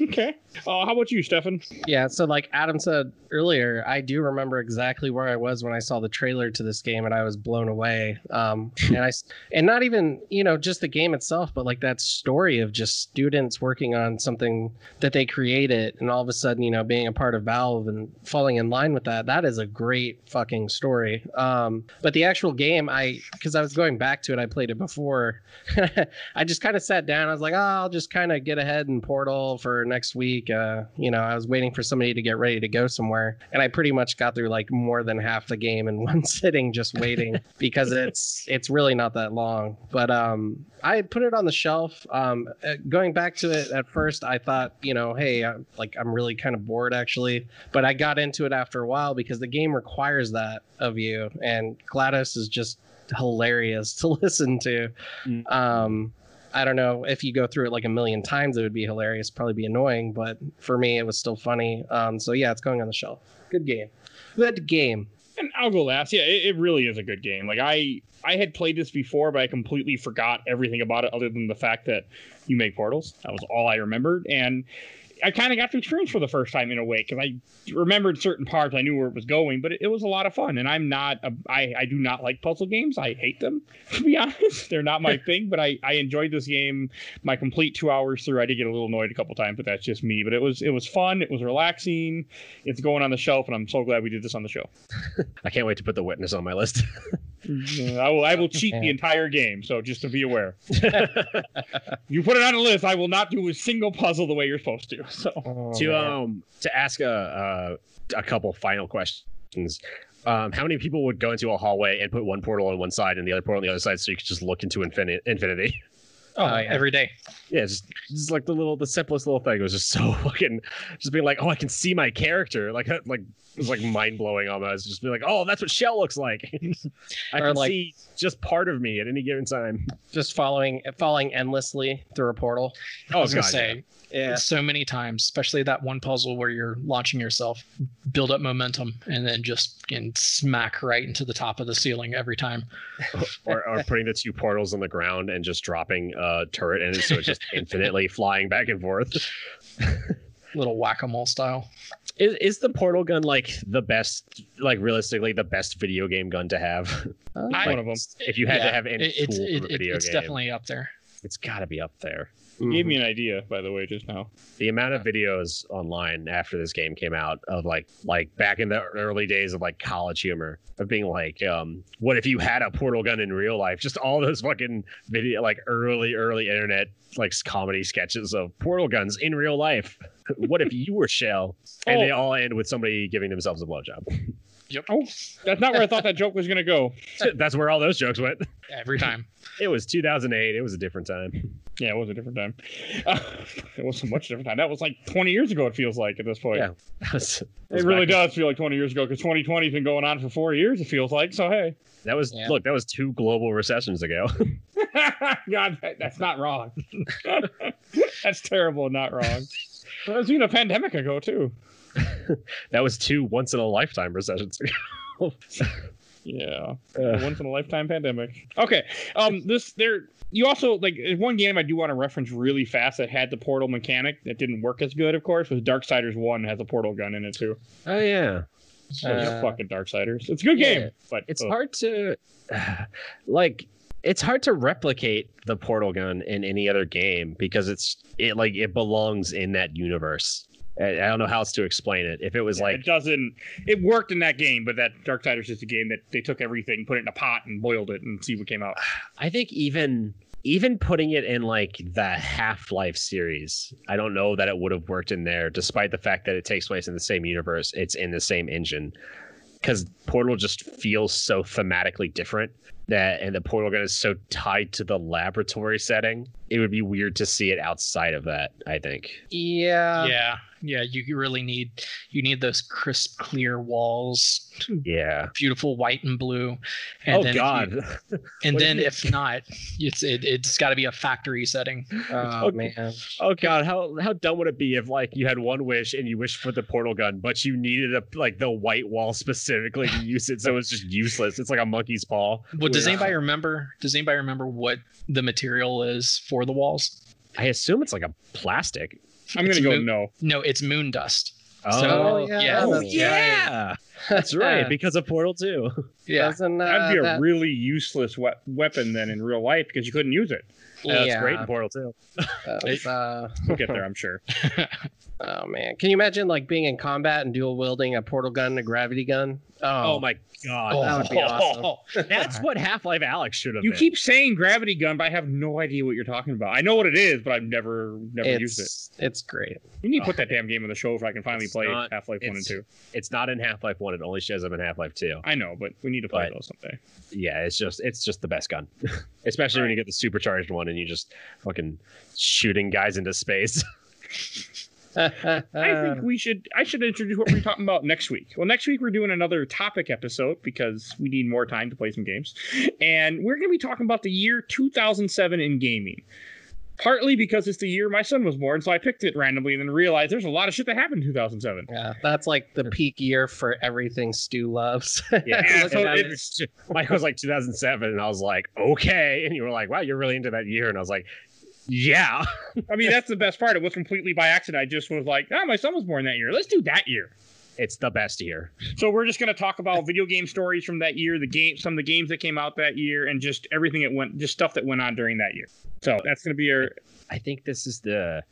Okay. Uh, how about you, Stefan? Yeah, so like Adam said earlier, I do remember exactly where I was when I saw the trailer to this game, and I was blown away. Um, and I and not even you know just the game itself, but like that story of just students working on something that they created, and all of a sudden you know being a part of Valve and falling in line with that. That is a great fucking story. Um, but the actual game, I because I was going back to it, I played it before. I just kind of sat down. I was like, oh, I'll just kind of get ahead in Portal for next week. Uh, you know, I was waiting for somebody to get ready to go somewhere, and I pretty much got through like more than half the game in one sitting, just waiting because it's it's really not that long. But um, I put it on the shelf. Um, uh, going back to it at first, I thought, you know, hey, I, like I'm really kind of bored actually, but I got into it after a while because the game requires that of you, and GLaDOS is just hilarious to listen to. Mm. Um, I don't know if you go through it like a million times, it would be hilarious, probably be annoying, but for me, it was still funny. Um, so yeah, it's going on the shelf. Good game. Good game. And I'll go last. Yeah, it, it really is a good game. Like I, I had played this before, but I completely forgot everything about it, other than the fact that you make portals. That was all I remembered, and I kind of got to experience for the first time in a way because I remembered certain parts. I knew where it was going, but it, it was a lot of fun. And I'm not, a, I, I do not like puzzle games. I hate them to be honest. They're not my thing. But I, I enjoyed this game. My complete two hours through. I did get a little annoyed a couple times, but that's just me. But it was, it was fun. It was relaxing. It's going on the shelf, and I'm so glad we did this on the show. i can't wait to put the witness on my list I will I will cheat the entire game, so just to be aware. you put it on a list, I will not do a single puzzle the way you're supposed to. So Oh, to man. um to ask a a, a couple final questions um, how many people would go into a hallway and put one portal on one side and the other portal on the other side so you could just look into infinite infinity oh, Oh, yeah. every day yeah just, just like the little the simplest little thing it was just so fucking just being like oh i can see my character like like it was like mind-blowing almost just be like oh that's what Chell looks like i Or can like- see just part of me at any given time just following falling endlessly through a portal. Oh, i oh was gonna say Yeah. so many times, especially that one puzzle where you're launching yourself, build up momentum, and then just and smack right into the top of the ceiling every time. or, or putting the two portals on the ground and just dropping a turret in it so it's just infinitely flying back and forth little whack-a-mole style. Is is the portal gun like the best? Like realistically, the best video game gun to have? Uh, I- Like, one of 'em. If you had Yeah, to have any it- it's tool it, for a it- video it's game, definitely up there. it's got to be up there. You gave me an idea, by the way, just now. The amount of videos online after this game came out of like like back in the early days of like college humor of being like, um, what if you had a portal gun in real life? Just all those fucking video like early early internet like comedy sketches of portal guns in real life. what if you were Chell? And they Oh. all end with somebody giving themselves a blowjob. Oh, that's not where I thought that joke was gonna go. That's where all those jokes went. Every time. It was 2008. It was a different time. Yeah, it was a different time. Uh, it was a much different time. That was like 20 years ago. It feels like at this point. Yeah. That was, that It really does feel like 20 years ago because 2020 has been going on for four years. It feels like so. Hey, That was Yeah. look. That was two global recessions ago. God, that, that's not wrong. that's terrible. Not wrong. It was even a pandemic ago too. that was two once in a lifetime recessions ago. Yeah, Uh, once in a lifetime pandemic. Okay, um, this there. You also like one game I do want to reference really fast that had the portal mechanic that didn't work as good. Of course, was Darksiders One has a portal gun in it too. oh yeah. So Uh, fucking Darksiders. It's a good yeah, game, but it's ugh. hard to like it's hard to replicate the portal gun in any other game because it's it like it belongs in that universe i, I don't know how else to explain it if it was Yeah, like it doesn't. It worked in that game, but that Darksiders is just a game that they took everything, put it in a pot, and boiled it, and see what came out. i think even even putting it in like the half-life series i don't know that it would have worked in there despite the fact that it takes place in the same universe it's in the same engine because portal just feels so thematically different that and the portal gun is so tied to the laboratory setting it would be weird to see it outside of that i think yeah. yeah, yeah. You you really need you need those crisp, clear walls, yeah beautiful white and blue. And oh then if you- god and then if if not, it's it, it's got to be a factory setting. Oh Okay. man. oh god how how dumb would it be if like you had one wish and you wished for the portal gun but you needed a like the white wall specifically to use it so it's just useless it's like a monkey's paw Well, does Yeah. anybody remember? Does anybody remember what the material is for the walls? i assume it's like a plastic I'm gonna It's go mo- no. No, it's moon dust. oh, Oh, yeah, yeah. Oh, that's yeah. that's right because of portal 2 Yeah, Doesn't, uh, That'd be a that- really useless we- weapon then in real life because you couldn't use it. that's yeah, great in portal 2 that was, uh, We'll get there, I'm sure. oh man. Can you imagine like being in combat and dual wielding a portal gun and a gravity gun? oh, Oh, my god Oh. that would be awesome. that's what half-life Alyx should have You been. keep saying gravity gun, but I have no idea what you're talking about. I know what it is, but I've never never used it. It's it's great. You need to put oh. that damn game on the show if I can finally It's play not- Half Life One and Two. it's not in half-life 1 it only shows up in half-life 2 I know, but we need to play But- those someday. yeah, it's just it's just the best gun, especially when you get the supercharged one and you just fucking shooting guys into space. I think we should. I should introduce what we're talking about next week. Well, next week we're doing another topic episode because we need more time to play some games, and we're going to be talking about the year 2007 in gaming. Partly because it's the year my son was born, so I picked it randomly and then realized there's a lot of shit that happened in 2007. yeah, that's like the peak year for everything Stu loves. Yeah, so it's- Mine was like 2007, and I was like, okay, and you were like, wow, you're really into that year, and I was like, yeah, I mean, that's the best part. It was completely by accident. I just was like, oh, my son was born that year. Let's do that year. it's the best year. So we're just going to talk about video game stories from that year, the game, some of the games that came out that year, and just everything that went, just stuff that went on during that year. So that's going to be our. I think this is the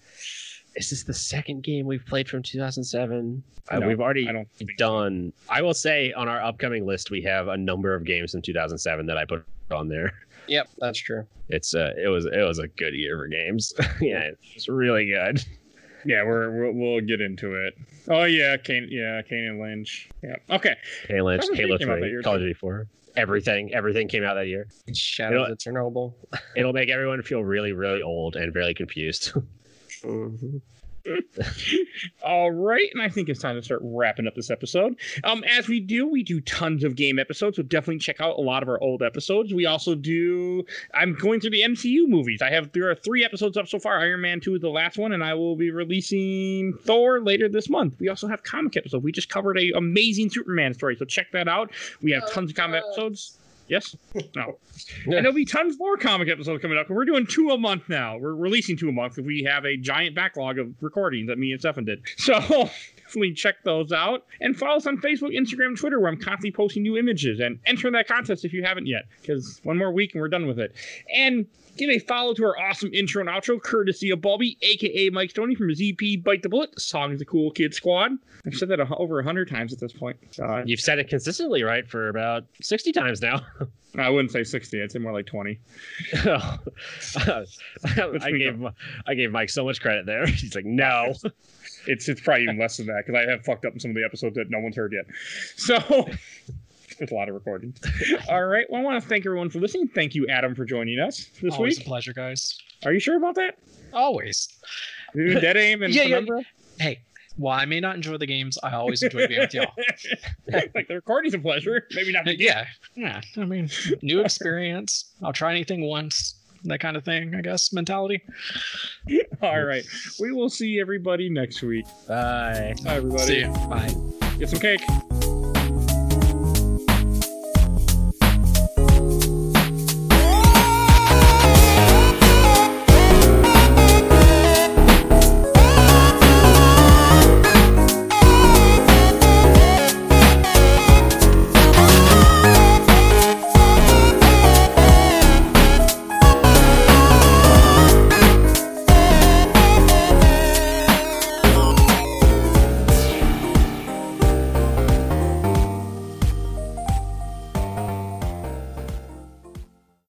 is this the second game we've played from 2007? Uh, we've already I don't think so. done. I will say on our upcoming list, we have a number of games from 2007 that I put on there. yep, that's true. It's uh, it was it was a good year for games. yeah, it's really good. Yeah, we're, we'll we'll get into it. Oh yeah, Kane. Yeah, Kane and Lynch. Yeah. Okay. Halo, Lynch, Everything Halo came out that 3, Call of. Duty 4, everything, everything came out that year. Shadows know- of Chernobyl. It'll make everyone feel really, really old and very confused. Mhm. All right, and I think it's time to start wrapping up this episode. Um, as we do, we do tons of game episodes, so definitely check out a lot of our old episodes. We also do. I'm going through the MCU movies. I have there are three episodes up so far. Iron Man two is the last one, and I will be releasing Thor later this month. We also have comic episodes. We just covered a amazing Superman story, so check that out. We have tons of comic episodes. Yes? No. And there'll be tons more comic episodes coming up. We're doing two a month now. We're releasing two a month because we have a giant backlog of recordings that me and Stefan did. So definitely check those out. And follow us on Facebook, Instagram, Twitter where I'm constantly posting new images. And enter that contest if you haven't yet because one more week and we're done with it. And give a follow to our awesome intro and outro courtesy of Bobby, aka Mike Stoney from ZP Bite the Bullet. Song is the Cool Kid Squad. I've said that over a hundred times at this point. Uh, You've said it consistently right for about 60 times now. I wouldn't say 60. I'd say more like 20. I gave I gave Mike so much credit there. He's like, no. It's it's probably even less than that because I have fucked up in some of the episodes that no one's heard yet. So there's a lot of recordings. All right. Well, I want to thank everyone for listening. Thank you, Adam, for joining us this week. Always week. a pleasure, guys. Are you sure about that? Always. Dead aim and Yeah, yeah, Hey, while I may not enjoy the games, I always enjoy being with y'all. like the recording's a pleasure. Maybe not. yeah, yeah. I mean, new experience. I'll try anything once. That kind of thing, I guess. Mentality. All right. We will see everybody next week. Bye. Bye, everybody. See you. Bye. Get some cake.